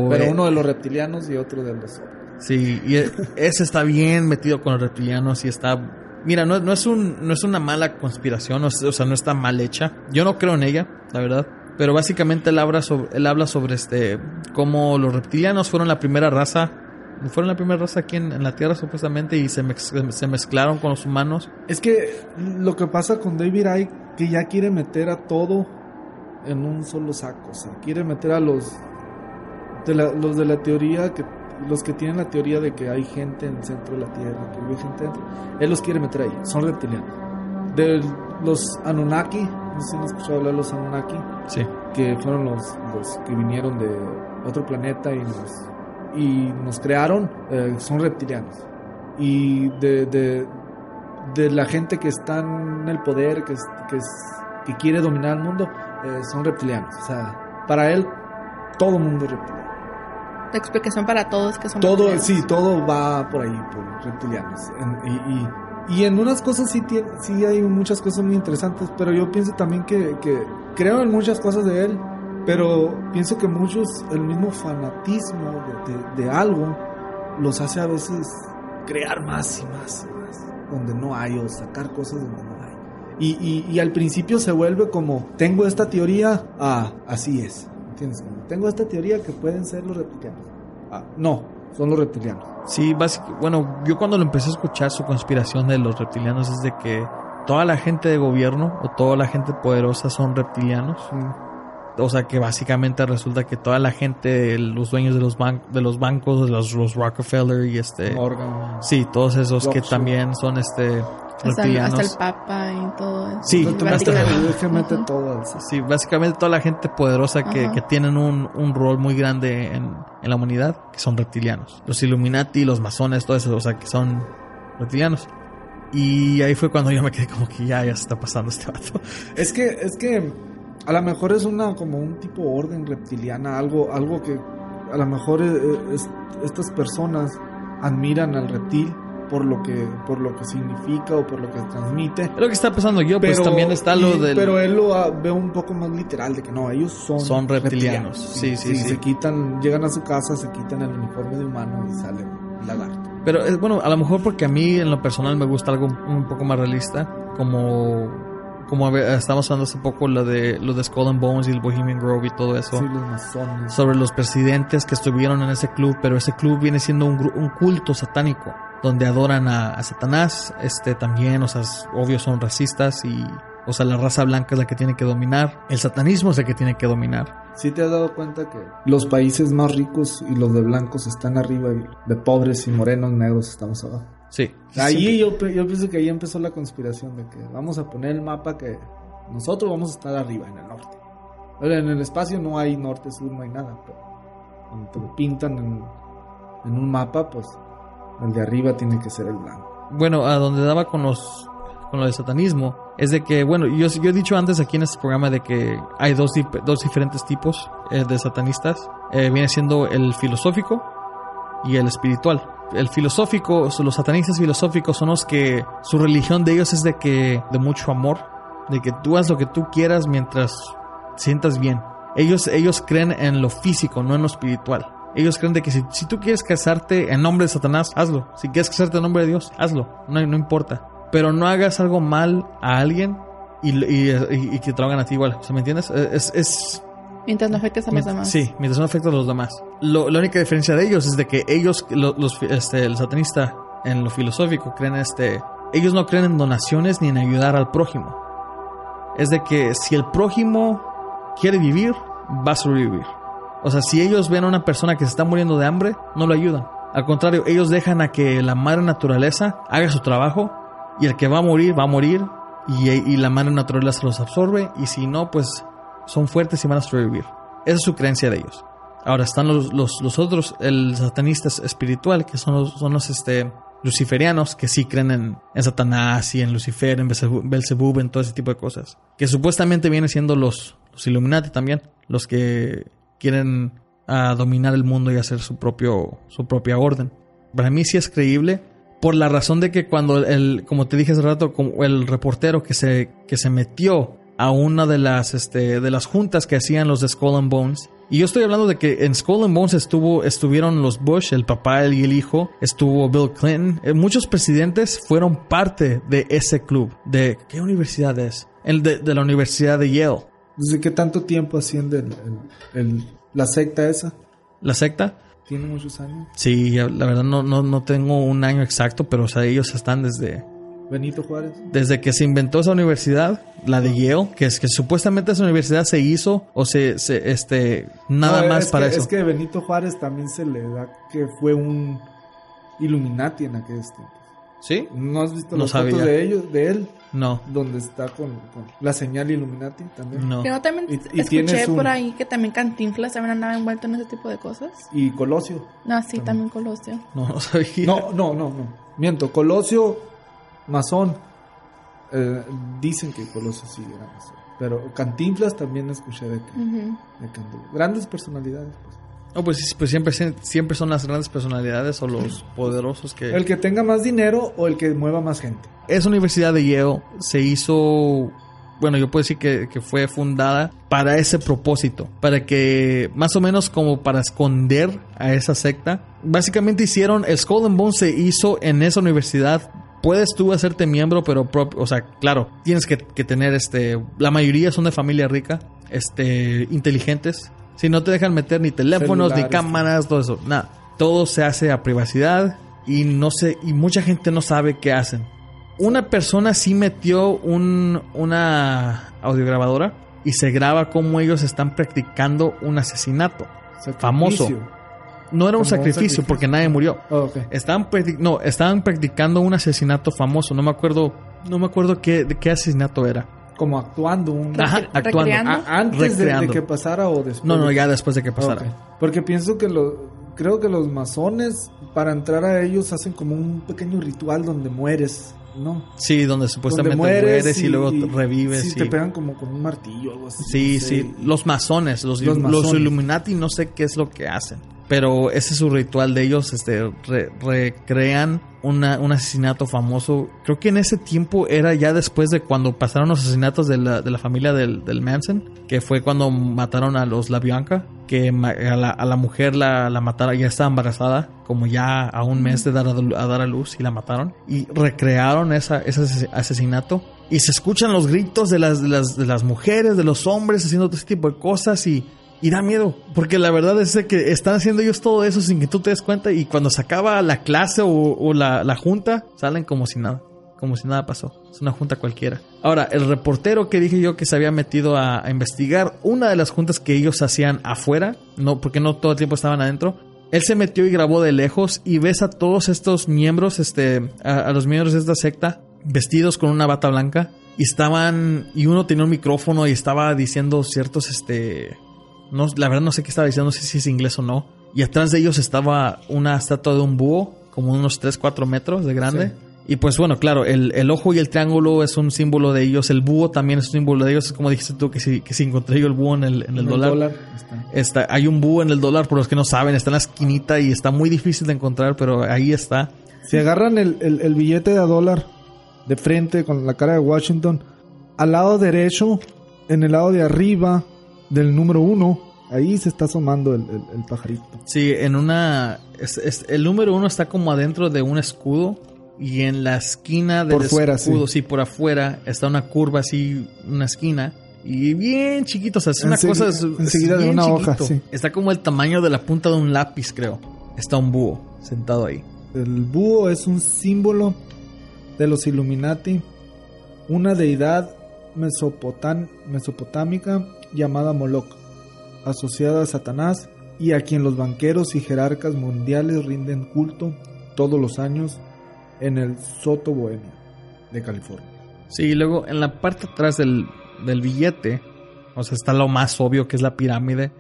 Pero
eh,
uno de los reptilianos y otro de los.
Sí, y e- ese está bien metido con los reptilianos y está... Mira, no, no es, un, no es una mala conspiración, o sea, no está mal hecha. Yo no creo en ella, la verdad. Pero básicamente él habla sobre, él habla sobre este cómo los reptilianos fueron la primera raza, fueron la primera raza aquí en, la Tierra supuestamente y se, se mezclaron con los humanos.
Es que lo que pasa con David Icke, que ya quiere meter a todo en un solo saco. O sea, quiere meter a los de la, los de la teoría, que los que tienen la teoría de que hay gente en el centro de la Tierra, que vive gente dentro. Él los quiere meter ahí. Son reptilianos. De los Anunnaki, no sé si han escuchado hablar de los Anunnaki,
Sí.
que fueron los, los que vinieron de otro planeta y nos, y nos crearon, eh, son reptilianos. Y de, de, de la gente que está en el poder, que, es- que, es- que quiere dominar el mundo, eh, son reptilianos. O sea, para él, todo mundo es reptiliano.
La explicación para todos que son
Todo,
reptilianos.
sí, todo va por ahí, por reptilianos. En- y, y, y en unas cosas sí, tiene, sí hay muchas cosas muy interesantes, pero yo pienso también que, que creo en muchas cosas de él, pero pienso que muchos, el mismo fanatismo de, de- de algo, los hace a veces crear más y más y más, donde no hay, o sacar cosas donde no hay. Y, y, y al principio se vuelve como, tengo esta teoría, ah, así es. Tengo esta teoría que pueden ser los reptilianos. Ah, no, son los reptilianos.
Sí, básic- bueno, yo cuando lo empecé a escuchar su conspiración de los reptilianos es de que toda la gente de gobierno o toda la gente poderosa son reptilianos. O sea que básicamente resulta que toda la gente, los dueños de los, ban- de los bancos, los, los Rockefeller y este...
Morgan.
Sí, todos esos que también son este
Hasta el, hasta el Papa y todo eso.
Sí, hasta-
Ujú.
todo.
Sí, básicamente toda la gente poderosa que tienen un, un rol muy grande en, en la humanidad, que son reptilianos. Los Illuminati, los masones, todo eso, o sea, que son reptilianos. Y ahí fue cuando yo me quedé como que ya, ya se está pasando este vato.
Es que, es que a lo mejor es una como un tipo orden reptiliana, algo, algo que a lo mejor eh, es- estas personas admiran al reptil por lo que, por lo que significa o por lo que transmite.
Es lo que está pasando yo, pues también está lo
y-
del...
Pero él lo ah, ve un poco más literal, de que no, ellos son,
Son reptilianos. Sí, sí, sí.
Se quitan, llegan a su casa, se quitan el uniforme de humano y salen lagarto.
Pero es bueno, a lo mejor porque a mí en lo personal me gusta algo un poco más realista, como como estábamos hablando hace poco lo de lo de Skull and Bones y el Bohemian Grove y todo eso.
Sí, los masones.
Sobre los presidentes que estuvieron en ese club, pero ese club viene siendo un, un culto satánico donde adoran a, a Satanás, este también, o sea, obvio son racistas y o sea, la raza blanca es la que tiene que dominar, el satanismo es el que tiene que dominar.
¿Sí te has dado cuenta que los países más ricos y los de blancos están arriba y de pobres y morenos negros estamos abajo?
Sí.
Ahí yo, yo pienso que ahí empezó la conspiración de que vamos a poner el mapa que nosotros vamos a estar arriba en el norte. Ahora, en el espacio no hay norte, sur, no hay nada, pero cuando te lo pintan en, en un mapa, pues el de arriba tiene que ser el blanco.
bueno, a donde daba con los con lo de satanismo es de que, bueno, yo, yo he dicho antes aquí en este programa de que hay dos, dos diferentes tipos eh, de satanistas. Eh, viene siendo el filosófico y el espiritual. El filosófico, los satanistas filosóficos son los que su religión de ellos es de que de mucho amor, de que tú haz lo que tú quieras mientras sientas bien. Ellos ellos creen en lo físico, no en lo espiritual. Ellos creen de que si, si tú quieres casarte en nombre de Satanás, hazlo. Si quieres casarte en nombre de Dios, hazlo. No, no importa. Pero no hagas algo mal a alguien y, y- que te lo hagan a ti igual. ¿Se me entiendes? Es, es,
Mientras no afectes a los demás.
Sí, mientras no afecta a los demás. Lo- la única diferencia de ellos es de que ellos, lo- los, este, el satanista en lo filosófico, creen este, ellos no creen en donaciones ni en ayudar al prójimo. Es de que si el prójimo quiere vivir, va a sobrevivir. O sea, si ellos ven a una persona que se está muriendo de hambre, no lo ayudan. Al contrario, ellos dejan a que la madre naturaleza haga su trabajo y el que va a morir, va a morir y, y la madre naturaleza los absorbe y si no, pues son fuertes y van a sobrevivir. Esa es su creencia de ellos. Ahora están los, los, otros, el satanista espiritual, que son los, son los este, luciferianos, que sí creen en, en Satanás y en Lucifer, en Belzebub, Belzebub, en todo ese tipo de cosas. Que supuestamente vienen siendo los, los Illuminati también, los que quieren ah, dominar el mundo y hacer su, propio, su propia orden. Para mí sí es creíble, por la razón de que cuando el, como te dije hace rato, como el reportero que se, que se metió a una de las, este, de las juntas que hacían los de Skull and Bones. Y yo estoy hablando de que en Skull and Bones estuvo, estuvieron los Bush, el papá y el hijo, estuvo Bill Clinton. Eh, muchos presidentes fueron parte de ese club. ¿De qué universidad es? El de, de la Universidad de Yale.
¿Desde qué tanto tiempo haciendo el, el- el- la secta esa?
¿La secta?
¿Tiene muchos años?
Sí, la verdad no, no, no tengo un año exacto, pero o sea, ellos están desde,
Benito Juárez.
desde que se inventó esa universidad, la de Yale, que es que supuestamente esa universidad se hizo o se, se este, nada
No,
más
es
para
que,
eso.
Es que Benito Juárez también se le da que fue un Illuminati en aquellos tiempos.
¿Sí?
¿No has visto
No
fotos
sabía.
de ellos, de él?
No,
Donde está con, con la señal Illuminati también.
no.
Yo también
Y- y
escuché
un-
por ahí que también Cantinflas también andaba envuelto en ese tipo de cosas.
Y Colosio.
No, sí, también Colosio.
No, no sabía.
No, no, no, no. Miento, Colosio, masón. Eh, dicen que Colosio sí era masón. Pero Cantinflas también escuché de que,
Ujú.
de que anduvo. Grandes personalidades, pues.
No, pues, sí, pues siempre, siempre son las grandes personalidades o los poderosos que...
El que tenga más dinero o el que mueva más gente.
Esa universidad de Yale se hizo, bueno, yo puedo decir que, que fue fundada para ese propósito, para que más o menos como para esconder a esa secta. Básicamente hicieron, el Skull and Bones se hizo en esa universidad. Puedes tú hacerte miembro, pero, o sea, claro, tienes que, que tener, este, la mayoría son de familia rica, este, inteligentes. Si no te dejan meter ni teléfonos, ni cámaras, todo eso, nada. Todo se hace a privacidad y no sé, y mucha gente no sabe qué hacen. Una persona sí metió un, una audiograbadora y se graba cómo ellos están practicando un asesinato. Famoso. No era un sacrificio,
sacrificio.
porque nadie murió.
Oh.
Estaban no, estaban practicando un asesinato famoso. No me acuerdo, no me acuerdo qué, de qué asesinato era.
Como actuando un...
Ajá, actuando.
recreando.
A- antes de, que pasara o después.
No, no,
de-
ya después de que pasara.
Porque pienso que lo, creo que los masones, para entrar a ellos, hacen como un pequeño ritual donde mueres, ¿no?
Sí, donde supuestamente
donde
mueres, y, luego revives.
Sí,
y-
te pegan como con un martillo o algo así.
Sí,
no sé.
sí, los masones, los,
Los
los
masones.
Illuminati no sé qué es lo que hacen, pero ese es su ritual de ellos, este, re- recrean una- un asesinato famoso, creo que en ese tiempo era ya después de cuando pasaron los asesinatos de la, de la familia del, Manson, que fue cuando mataron a los La Bianca, que a la, a la mujer la, la mataron, ya estaba embarazada, como ya a un mes de dar a, dar a luz y la mataron, y recrearon esa, ese ase- asesinato. Y se escuchan los gritos de las, de las, de las mujeres, de los hombres haciendo todo ese tipo de cosas y, y da miedo, porque la verdad es que están haciendo ellos todo eso sin que tú te des cuenta y cuando se acaba la clase o, la, la junta, salen como si nada como si nada pasó. Es una junta cualquiera. Ahora, el reportero que dije yo que se había metido a, a, investigar una de las juntas que ellos hacían afuera, no, porque no todo el tiempo estaban adentro. Él se metió y grabó de lejos y ves a todos estos miembros, este, a, a los miembros de esta secta, vestidos con una bata blanca. Y estaban, y uno tenía un micrófono y estaba diciendo ciertos, este, no, la verdad no sé qué estaba diciendo, no sé si es inglés o no. Y atrás de ellos estaba una estatua de un búho, como unos 3, 4 metros de grande. Sí. Y pues bueno, claro, el, el, ojo y el triángulo es un símbolo de ellos, el búho también es un símbolo de ellos, es como dijiste tú que si, que si encontré yo el búho en el, en el, dólar. Está. está. hay un búho en el dólar, por los que no saben, está en la esquinita y está muy difícil de encontrar, pero ahí está.
Si agarran el, el, el billete de a dólar de frente con la cara de Washington, al lado derecho, en el lado de arriba del número uno, ahí se está asomando el, el, el pajarito.
Sí, en una... Es, es, el número uno está como adentro de un escudo y en la esquina del
por fuera,
escudo,
sí.
sí. por afuera, está una curva así, una esquina. Y bien chiquito, o sea, es una cosa... Es,
enseguida de una
chiquito.
hoja, sí.
Está como el tamaño de la punta de un lápiz, creo. Está un búho sentado ahí.
El búho es un símbolo de los Illuminati, una deidad mesopotámica llamada Moloch, asociada a Satanás y a quien los banqueros y jerarcas mundiales rinden culto todos los años en el Soto Bohemio de California.
Sí, y luego en la parte atrás del, del billete, o sea, está lo más obvio que es la pirámide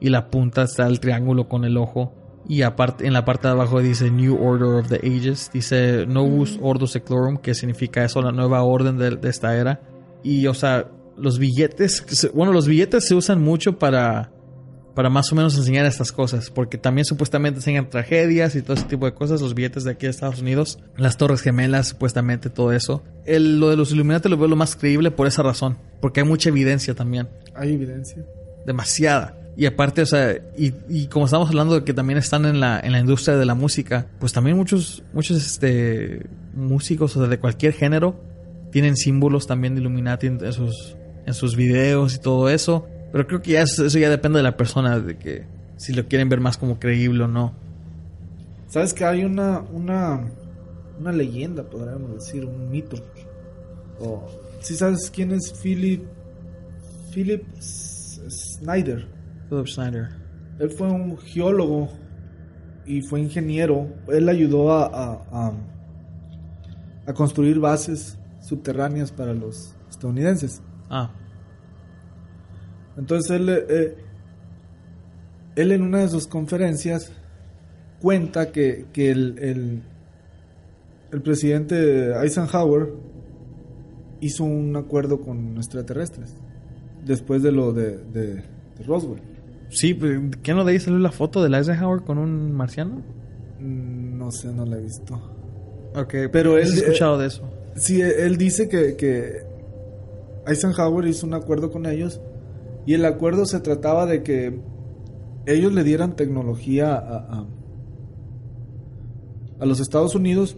y la punta está el triángulo con el ojo. Y aparte, en la parte de abajo dice New Order of the Ages, dice Novus Ordo Seclorum, que significa eso, la nueva orden de, de esta era. Y, o sea, los billetes, bueno, los billetes se usan mucho para, para más o menos enseñar estas cosas, porque también supuestamente enseñan tragedias y todo ese tipo de cosas, los billetes de aquí de Estados Unidos, las Torres Gemelas, supuestamente todo eso. El, lo de los Illuminati lo veo lo más creíble por esa razón, porque hay mucha evidencia también.
Hay evidencia.
Demasiada. Y aparte, o sea, y, y, como estamos hablando de que también están en la, en la industria de la música, pues también muchos, muchos este, músicos, o sea, de cualquier género, tienen símbolos también de Illuminati en sus, en sus videos y todo eso. Pero creo que ya eso, eso ya depende de la persona, de que si lo quieren ver más como creíble o no.
¿Sabes que hay una, una, una leyenda, podríamos decir, un mito? O, ¿Sí sabes quién es Philip, Philip Snyder?
Philip Snyder.
Él fue un geólogo y fue ingeniero. Él ayudó a, a, a, a construir bases subterráneas para los estadounidenses.
Ah.
Entonces él, eh, él en una de sus conferencias cuenta que, que el, el, el, presidente Eisenhower hizo un acuerdo con extraterrestres después de lo de, de, de Roswell.
Sí, ¿qué no de ahí salió la foto de Eisenhower con un marciano?
Mm, No sé, no la he visto.
Ok,
pero él
he escuchado de eso.
Sí, él dice que, que Eisenhower hizo un acuerdo con ellos y el acuerdo se trataba de que ellos le dieran tecnología a, los Estados Unidos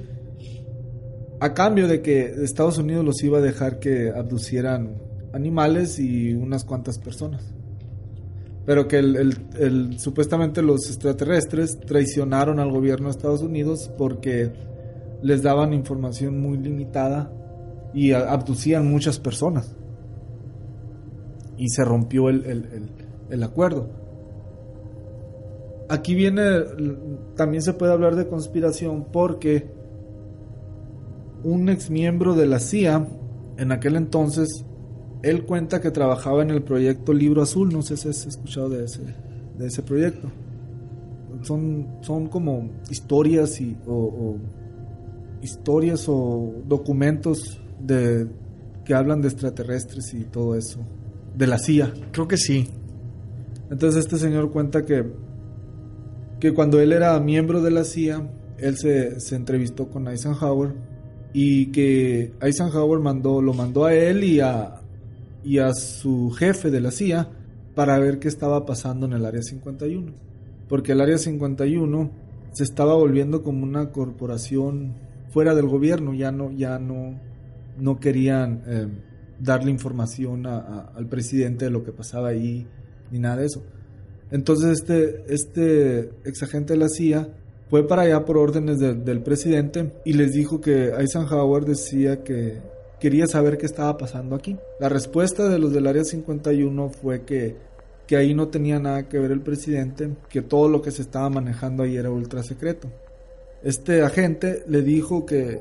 a cambio de que Estados Unidos los iba a dejar que abducieran animales y unas cuantas personas. Pero que el, supuestamente los extraterrestres traicionaron al gobierno de Estados Unidos porque les daban información muy limitada y abducían muchas personas y se rompió el, el, el, acuerdo. Aquí viene, también se puede hablar de conspiración porque un ex miembro de la CIA, en aquel entonces, él cuenta que trabajaba en el proyecto Libro Azul, no sé si has escuchado de ese, de ese proyecto. Son, son como historias y, o, o historias o documentos de, que hablan de extraterrestres y todo eso de la CIA.
Creo que sí.
Entonces este señor cuenta que, que cuando él era miembro de la CIA, él se, se, entrevistó con Eisenhower y que Eisenhower mandó, lo mandó a él y a, y a su jefe de la CIA para ver qué estaba pasando en el Área 51. Porque el Área 51 se estaba volviendo como una corporación fuera del gobierno, ya no, ya no, no querían eh, darle información al presidente de lo que pasaba ahí, ni nada de eso. Entonces este, este ex agente de la CIA fue para allá por órdenes del presidente y les dijo que Eisenhower decía que quería saber qué estaba pasando aquí. La respuesta de los del Área 51 fue que, que ahí no tenía nada que ver el presidente, que todo lo que se estaba manejando ahí era ultra secreto. Este agente le dijo que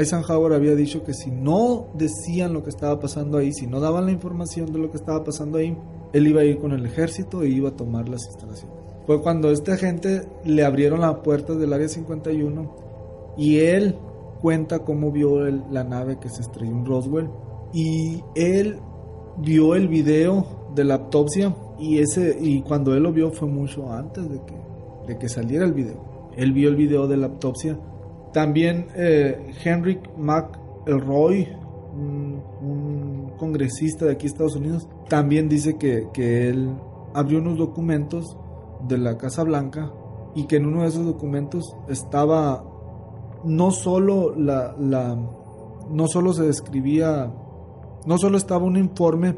Eisenhower había dicho que si no decían lo que estaba pasando ahí, si no daban la información de lo que estaba pasando ahí, él iba a ir con el ejército e iba a tomar las instalaciones. Fue cuando este agente le abrieron la puerta del área 51 y él cuenta cómo vio la nave que se estrelló en Roswell y él vio el video de la autopsia y ese y cuando él lo vio fue mucho antes de que, de que saliera el video. Él vio el video de la autopsia. También eh, Henrik McElroy, un, un, congresista de aquí Estados Unidos, también dice que, que él abrió unos documentos de la Casa Blanca y que en uno de esos documentos estaba no solo la, no solo se describía no solo estaba un informe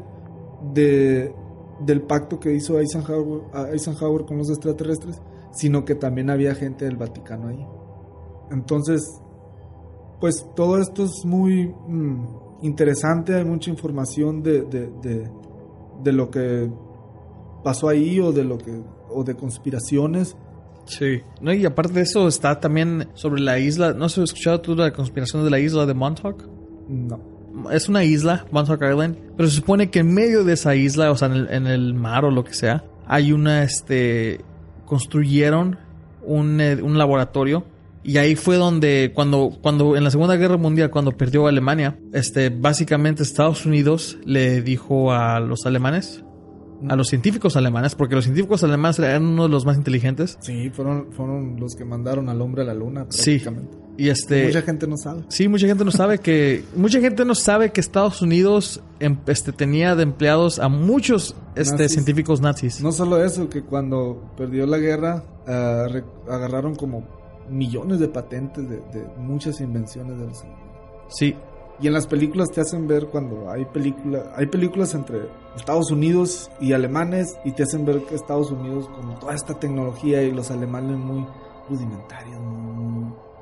de del pacto que hizo Eisenhower, Eisenhower con los extraterrestres, sino que también había gente del Vaticano ahí. Entonces, pues todo esto es muy mm, interesante, hay mucha información de, de, de, de, lo que pasó ahí o de lo que o de conspiraciones.
Sí. No, y aparte de eso está también sobre la isla, ¿no has escuchado tú la conspiración de la isla de Montauk?
No
es una isla, Montauk Island, pero se supone que en medio de esa isla, o sea, en el, en el mar o lo que sea, hay una, este, construyeron un, eh, un laboratorio y ahí fue donde, cuando, cuando en la Segunda Guerra Mundial, cuando perdió Alemania, este, básicamente Estados Unidos le dijo a los alemanes, a los científicos alemanes, porque los científicos alemanes eran uno de los más inteligentes.
Sí, fueron, fueron los que mandaron al hombre a la luna,
Sí. Y este.
Mucha gente no sabe.
Sí, mucha gente no sabe que. mucha gente no sabe que Estados Unidos em, este, tenía de empleados a muchos este, científicos nazis.
No solo eso, que cuando perdió la guerra, ah, agarraron como millones de patentes de, muchas invenciones de los
Sí.
Y en las películas te hacen ver cuando hay películas, hay películas entre Estados Unidos y alemanes y te hacen ver que Estados Unidos con toda esta tecnología y los alemanes muy rudimentarios,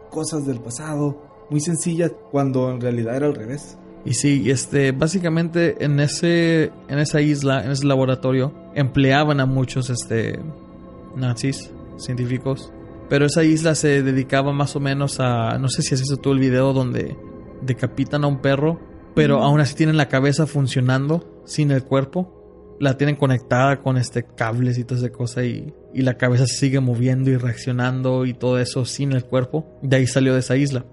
cosas del pasado, muy sencillas, cuando en realidad era al revés.
Y sí, este, básicamente en ese, en esa isla, en ese laboratorio, empleaban a muchos, este, nazis, científicos, pero esa isla se dedicaba más o menos a, no sé si has visto tú el video donde decapitan a un perro, pero aún así tienen la cabeza funcionando sin el cuerpo. La tienen conectada con este cables y toda esa cosa y, y la cabeza se sigue moviendo y reaccionando y todo eso sin el cuerpo. De ahí salió de esa isla.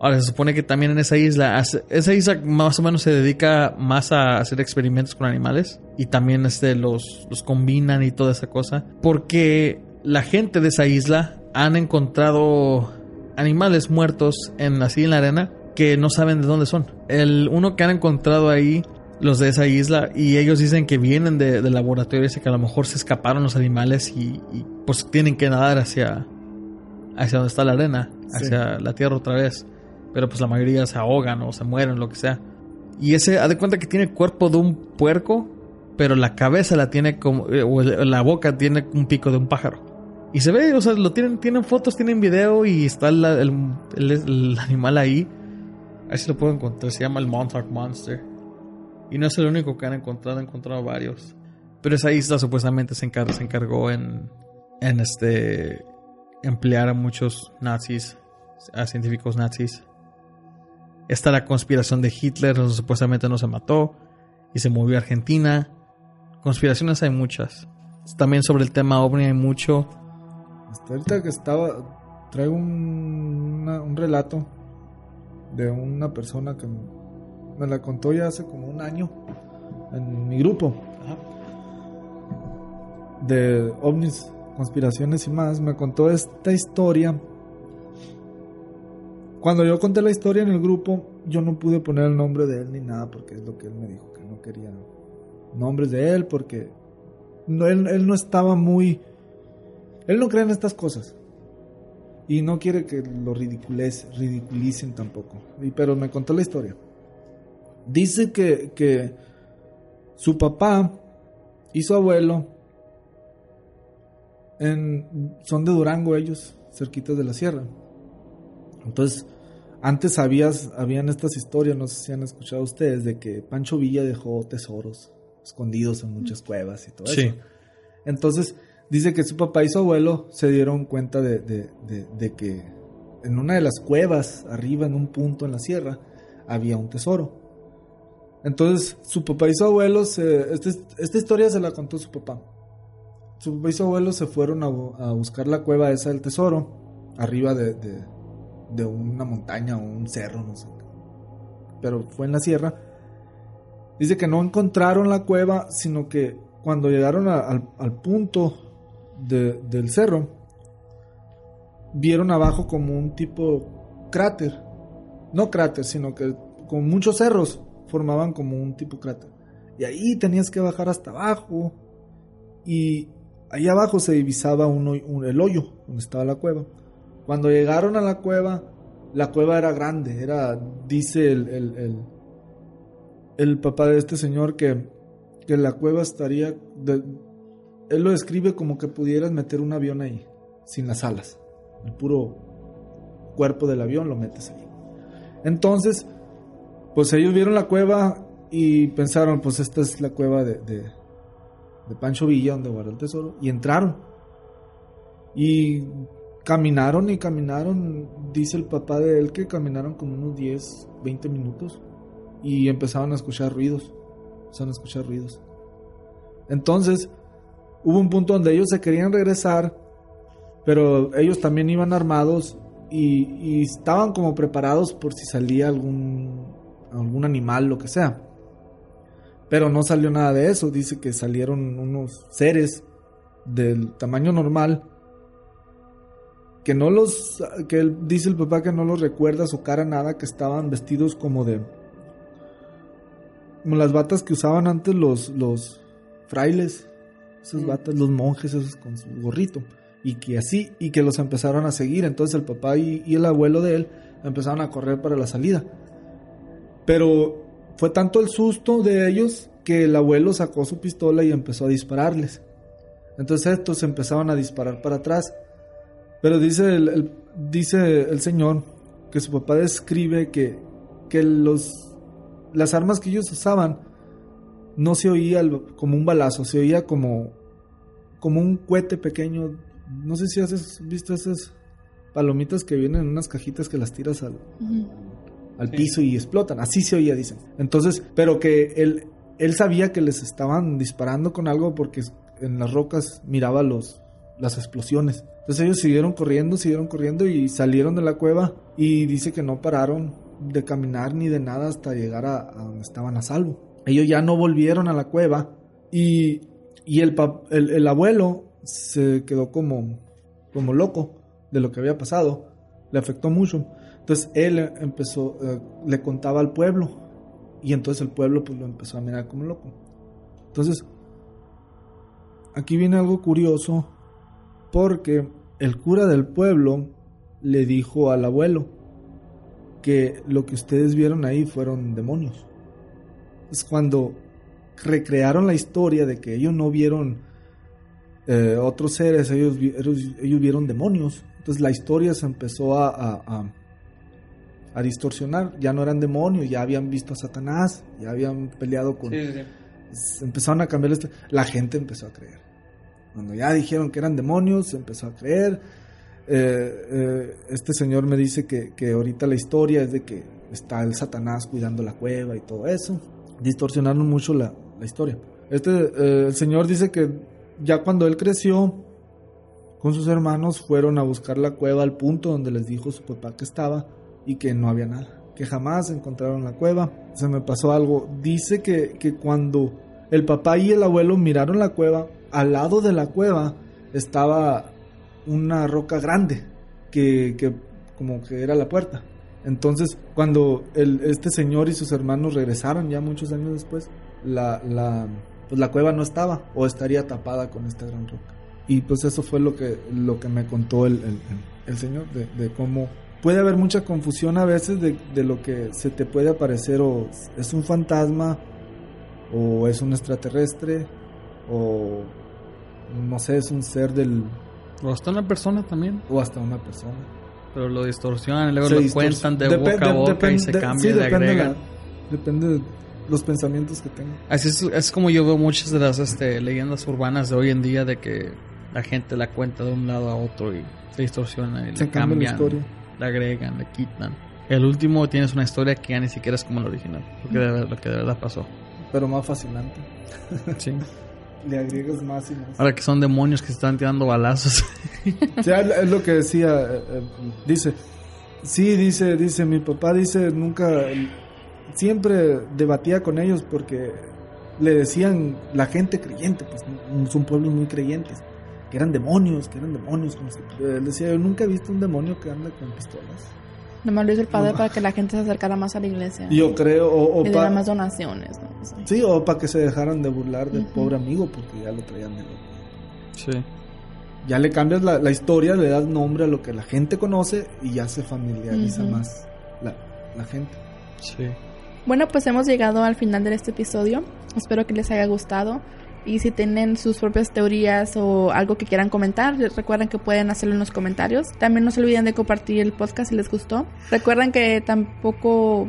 Ahora se supone que también en esa isla, esa isla más o menos se dedica más a hacer experimentos con animales y también este, los, los combinan y toda esa cosa. Porque la gente de esa isla han encontrado animales muertos en así en la arena que no saben de dónde son. El uno que han encontrado ahí los de esa isla y ellos dicen que vienen de, de laboratorios y que a lo mejor se escaparon los animales y, pues tienen que nadar hacia hacia donde está la arena, hacia la tierra otra vez. Pero pues la mayoría se ahogan o se mueren, lo que sea. Y ese, haz de cuenta que tiene el cuerpo de un puerco, pero la cabeza la tiene como, eh, o la boca tiene un pico de un pájaro. Y se ve, o sea, lo tienen, tienen fotos, tienen video y está el, animal ahí. A ver si lo puedo encontrar. Se llama el Montauk Monster. Y no es el único que han encontrado, han encontrado varios. Pero esa isla supuestamente se, se encargó en, en este emplear a muchos nazis, a científicos nazis. Está la conspiración de Hitler, supuestamente no se mató y se movió a Argentina. Conspiraciones hay muchas. También sobre el tema ovni hay mucho.
Hasta ahorita que estaba, traigo un, un relato de una persona que me la contó ya hace como un año en mi grupo de ovnis, conspiraciones y más. Me contó esta historia. Cuando yo conté la historia en el grupo, yo no pude poner el nombre de él ni nada porque es lo que él me dijo, que no quería nombres de él porque no, él, él no estaba muy él no cree en estas cosas. Y no quiere que lo ridiculicen tampoco. Y, pero me contó la historia. Dice que, que su papá y su abuelo en, son de Durango ellos, cerquitos de la sierra. Entonces, antes habías, habían estas historias, no sé si han escuchado ustedes, de que Pancho Villa dejó tesoros escondidos en muchas cuevas y todo
Sí.
eso. Entonces, dice que su papá y su abuelo se dieron cuenta de, de- que en una de las cuevas, arriba en un punto en la sierra, había un tesoro. Entonces, su papá y su abuelo, se, este- esta historia se la contó su papá. Su papá y su abuelo se fueron a, bu- a buscar la cueva esa del tesoro, arriba de, una montaña o un cerro, no sé. Pero fue en la sierra. Dice que no encontraron la cueva, sino que cuando llegaron al punto de- del cerro, vieron abajo como un tipo cráter. No cráter, sino que con muchos cerros formaban como un tipo cráter. Y ahí tenías que bajar hasta abajo. Y ahí abajo se divisaba un un- el hoyo donde estaba la cueva. Cuando llegaron a la cueva, la cueva era grande. Era, dice el, el, el- el papá de este señor que, que la cueva estaría. de- él lo describe como que pudieras meter un avión ahí, sin las alas. El puro cuerpo del avión lo metes ahí. Entonces, pues ellos vieron la cueva y pensaron, pues esta es la cueva de, de, Pancho Villa, donde guardó el tesoro, y entraron. Y caminaron y caminaron, dice el papá de él que caminaron como unos 10, 20 minutos y empezaron a escuchar ruidos, empezaron a escuchar ruidos. Entonces, hubo un punto donde ellos se querían regresar, pero ellos también iban armados y, estaban como preparados por si salía algún, algún animal, lo que sea. Pero no salió nada de eso, dice que salieron unos seres del tamaño normal que no los que dice el papá que no los recuerda su cara nada que estaban vestidos como de como las batas que usaban antes los los frailes esas
Mm.
batas los monjes esos con su gorrito y que así y que los empezaron a seguir. Entonces el papá y, y el abuelo de él empezaron a correr para la salida. Pero fue tanto el susto de ellos que el abuelo sacó su pistola y empezó a dispararles. Entonces estos empezaban a disparar para atrás. Pero dice el, el- dice el señor que su papá describe que, que los, las armas que ellos usaban no se oía como un balazo, se oía como, como un cohete pequeño. No sé si has visto esas palomitas que vienen en unas cajitas que las tiras al, al
Sí.
piso y explotan. Así se oía, dicen. Entonces, pero que él, él sabía que les estaban disparando con algo porque en las rocas miraba los, las explosiones. Entonces ellos siguieron corriendo, siguieron corriendo y salieron de la cueva y dice que no pararon de caminar ni de nada hasta llegar a, a donde estaban a salvo. Ellos ya no volvieron a la cueva y, y el, el, el abuelo se quedó como, como loco de lo que había pasado. Le afectó mucho. Entonces él empezó, eh, le contaba al pueblo y entonces el pueblo pues lo empezó a mirar como loco. Entonces, aquí viene algo curioso porque el cura del pueblo le dijo al abuelo que lo que ustedes vieron ahí fueron demonios. Es cuando recrearon la historia de que ellos no vieron eh, otros seres, ellos, ellos, ellos vieron demonios. Entonces la historia se empezó a, a- a- a distorsionar. Ya no eran demonios, ya habían visto a Satanás, ya habían peleado con...
Sí,
Empezaron a cambiar la historia. La gente empezó a creer. Cuando ya dijeron que eran demonios, se empezó a creer. Eh, eh, este señor me dice que, que ahorita la historia es de que está el Satanás cuidando la cueva y todo eso. Distorsionaron mucho la, la historia. Este eh, el señor dice que ya cuando él creció con sus hermanos fueron a buscar la cueva al punto donde les dijo su papá que estaba y que no había nada, que jamás encontraron la cueva. Se me pasó algo. Dice que, que cuando el papá y el abuelo miraron la cueva, al lado de la cueva estaba una roca grande que, que como que era la puerta. Entonces, cuando el, este señor y sus hermanos regresaron ya muchos años después, la, la, pues la cueva no estaba o estaría tapada con esta gran roca. Y pues eso fue lo que, lo que me contó el, el- el- señor, de, de cómo puede haber mucha confusión a veces de, de lo que se te puede aparecer o es un fantasma o es un extraterrestre o no sé, es un ser del
O hasta una persona también.
o hasta una persona.
Pero lo distorsionan, luego
Se
lo cuentan de boca a boca y se
de-
cambia,
sí,
le
depende,
agregan.
la- depende de los pensamientos que tenga.
Así es, es como yo veo muchas de las este, leyendas urbanas de hoy en día de que la gente la cuenta de un lado a otro y se distorsiona y
Se
le
cambia la
cambian,
historia.
le agregan, le quitan. El último tienes una historia que ya ni siquiera es como el original, lo que de, lo que de verdad pasó.
Pero más fascinante.
Sí. *laughs*
Le agregas más y más.
Ahora que son demonios que se están tirando balazos.
Sea, es lo que decía, eh, eh, dice, sí, dice, dice, mi papá dice, nunca, siempre debatía con ellos porque le decían la gente creyente, pues son pueblos muy creyentes, que eran demonios, que eran demonios. como él decía, yo nunca he visto un demonio que anda con pistolas.
Nomás lo hizo el padre
No.
para que la gente se acercara más a la iglesia.
Yo creo, o, o
le diera
pa-
más donaciones. ¿no? Sí.
sí, o para que se dejaran de burlar del pobre amigo porque ya lo traían de loco.
Sí.
Ya le cambias la, la historia, le das nombre a lo que la gente conoce y ya se familiariza más la, la gente.
Sí.
Bueno, pues hemos llegado al final de este episodio. Espero que les haya gustado. Y si tienen sus propias teorías o algo que quieran comentar, recuerden que pueden hacerlo en los comentarios. También no se olviden de compartir el podcast si les gustó. Recuerden que tampoco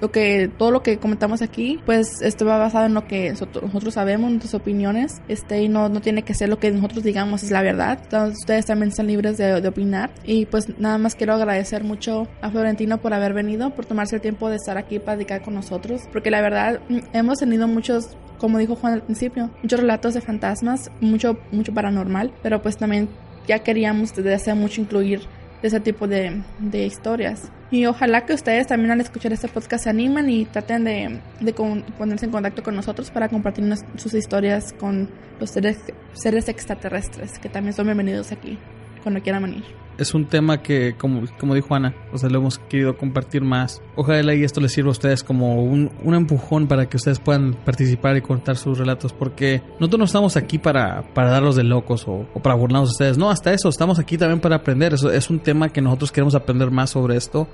lo que todo lo que comentamos aquí, pues esto va basado en lo que nosotros, sabemos, nuestras opiniones, este y no, no tiene que ser lo que nosotros digamos es la verdad. Entonces, ustedes también están libres de, opinar. Y pues nada más quiero agradecer mucho a Florentino por haber venido, por tomarse el tiempo de estar aquí para dedicar con nosotros, porque la verdad mm, hemos tenido muchos como dijo Juan al principio, muchos relatos de fantasmas, mucho, mucho paranormal, pero pues también ya queríamos desde hace mucho incluir ese tipo de, de historias. Y ojalá que ustedes también al escuchar este podcast se animen y traten de, de ponerse en contacto con nosotros para compartir sus historias con los seres, seres extraterrestres, que también son bienvenidos aquí cuando quieran venir.
Es un tema que, como, como dijo Ana, o sea, lo hemos querido compartir más. Ojalá y esto les sirva a ustedes como un, un empujón para que ustedes puedan participar y contar sus relatos, porque nosotros no estamos aquí para, para darlos de locos o, o para burlarnos de ustedes. No, hasta eso, estamos aquí también para aprender. Eso es un tema que nosotros queremos aprender más sobre esto.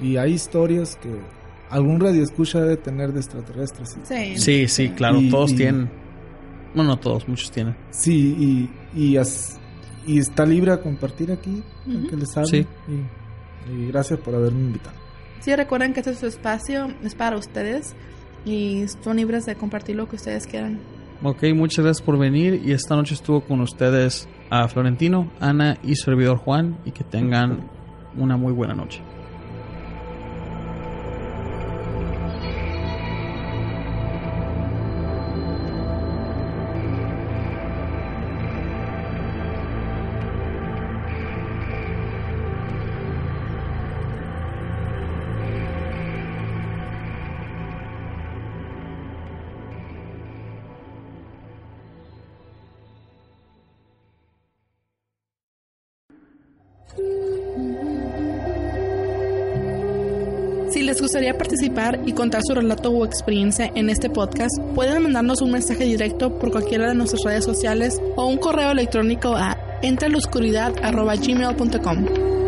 Y hay historias que algún radio escucha debe tener de extraterrestres.
Sí,
sí, sí, claro,
Y-
todos
y-
tienen. No, no todos, muchos tienen.
Sí, y, y, as- y está libre a compartir aquí,
Ujú.
que les hable.
Sí.
Y, y gracias por haberme invitado.
Sí, recuerden que este es su espacio, es para ustedes y son libres de compartir lo que ustedes quieran.
Ok, muchas gracias por venir y esta noche estuvo con ustedes a Florentino, Ana y su servidor Juan y que tengan una muy buena noche.
Gustaría participar y contar su relato o experiencia en este podcast, pueden mandarnos un mensaje directo por cualquiera de nuestras redes sociales o un correo electrónico a entreloscuridad.gmail.com.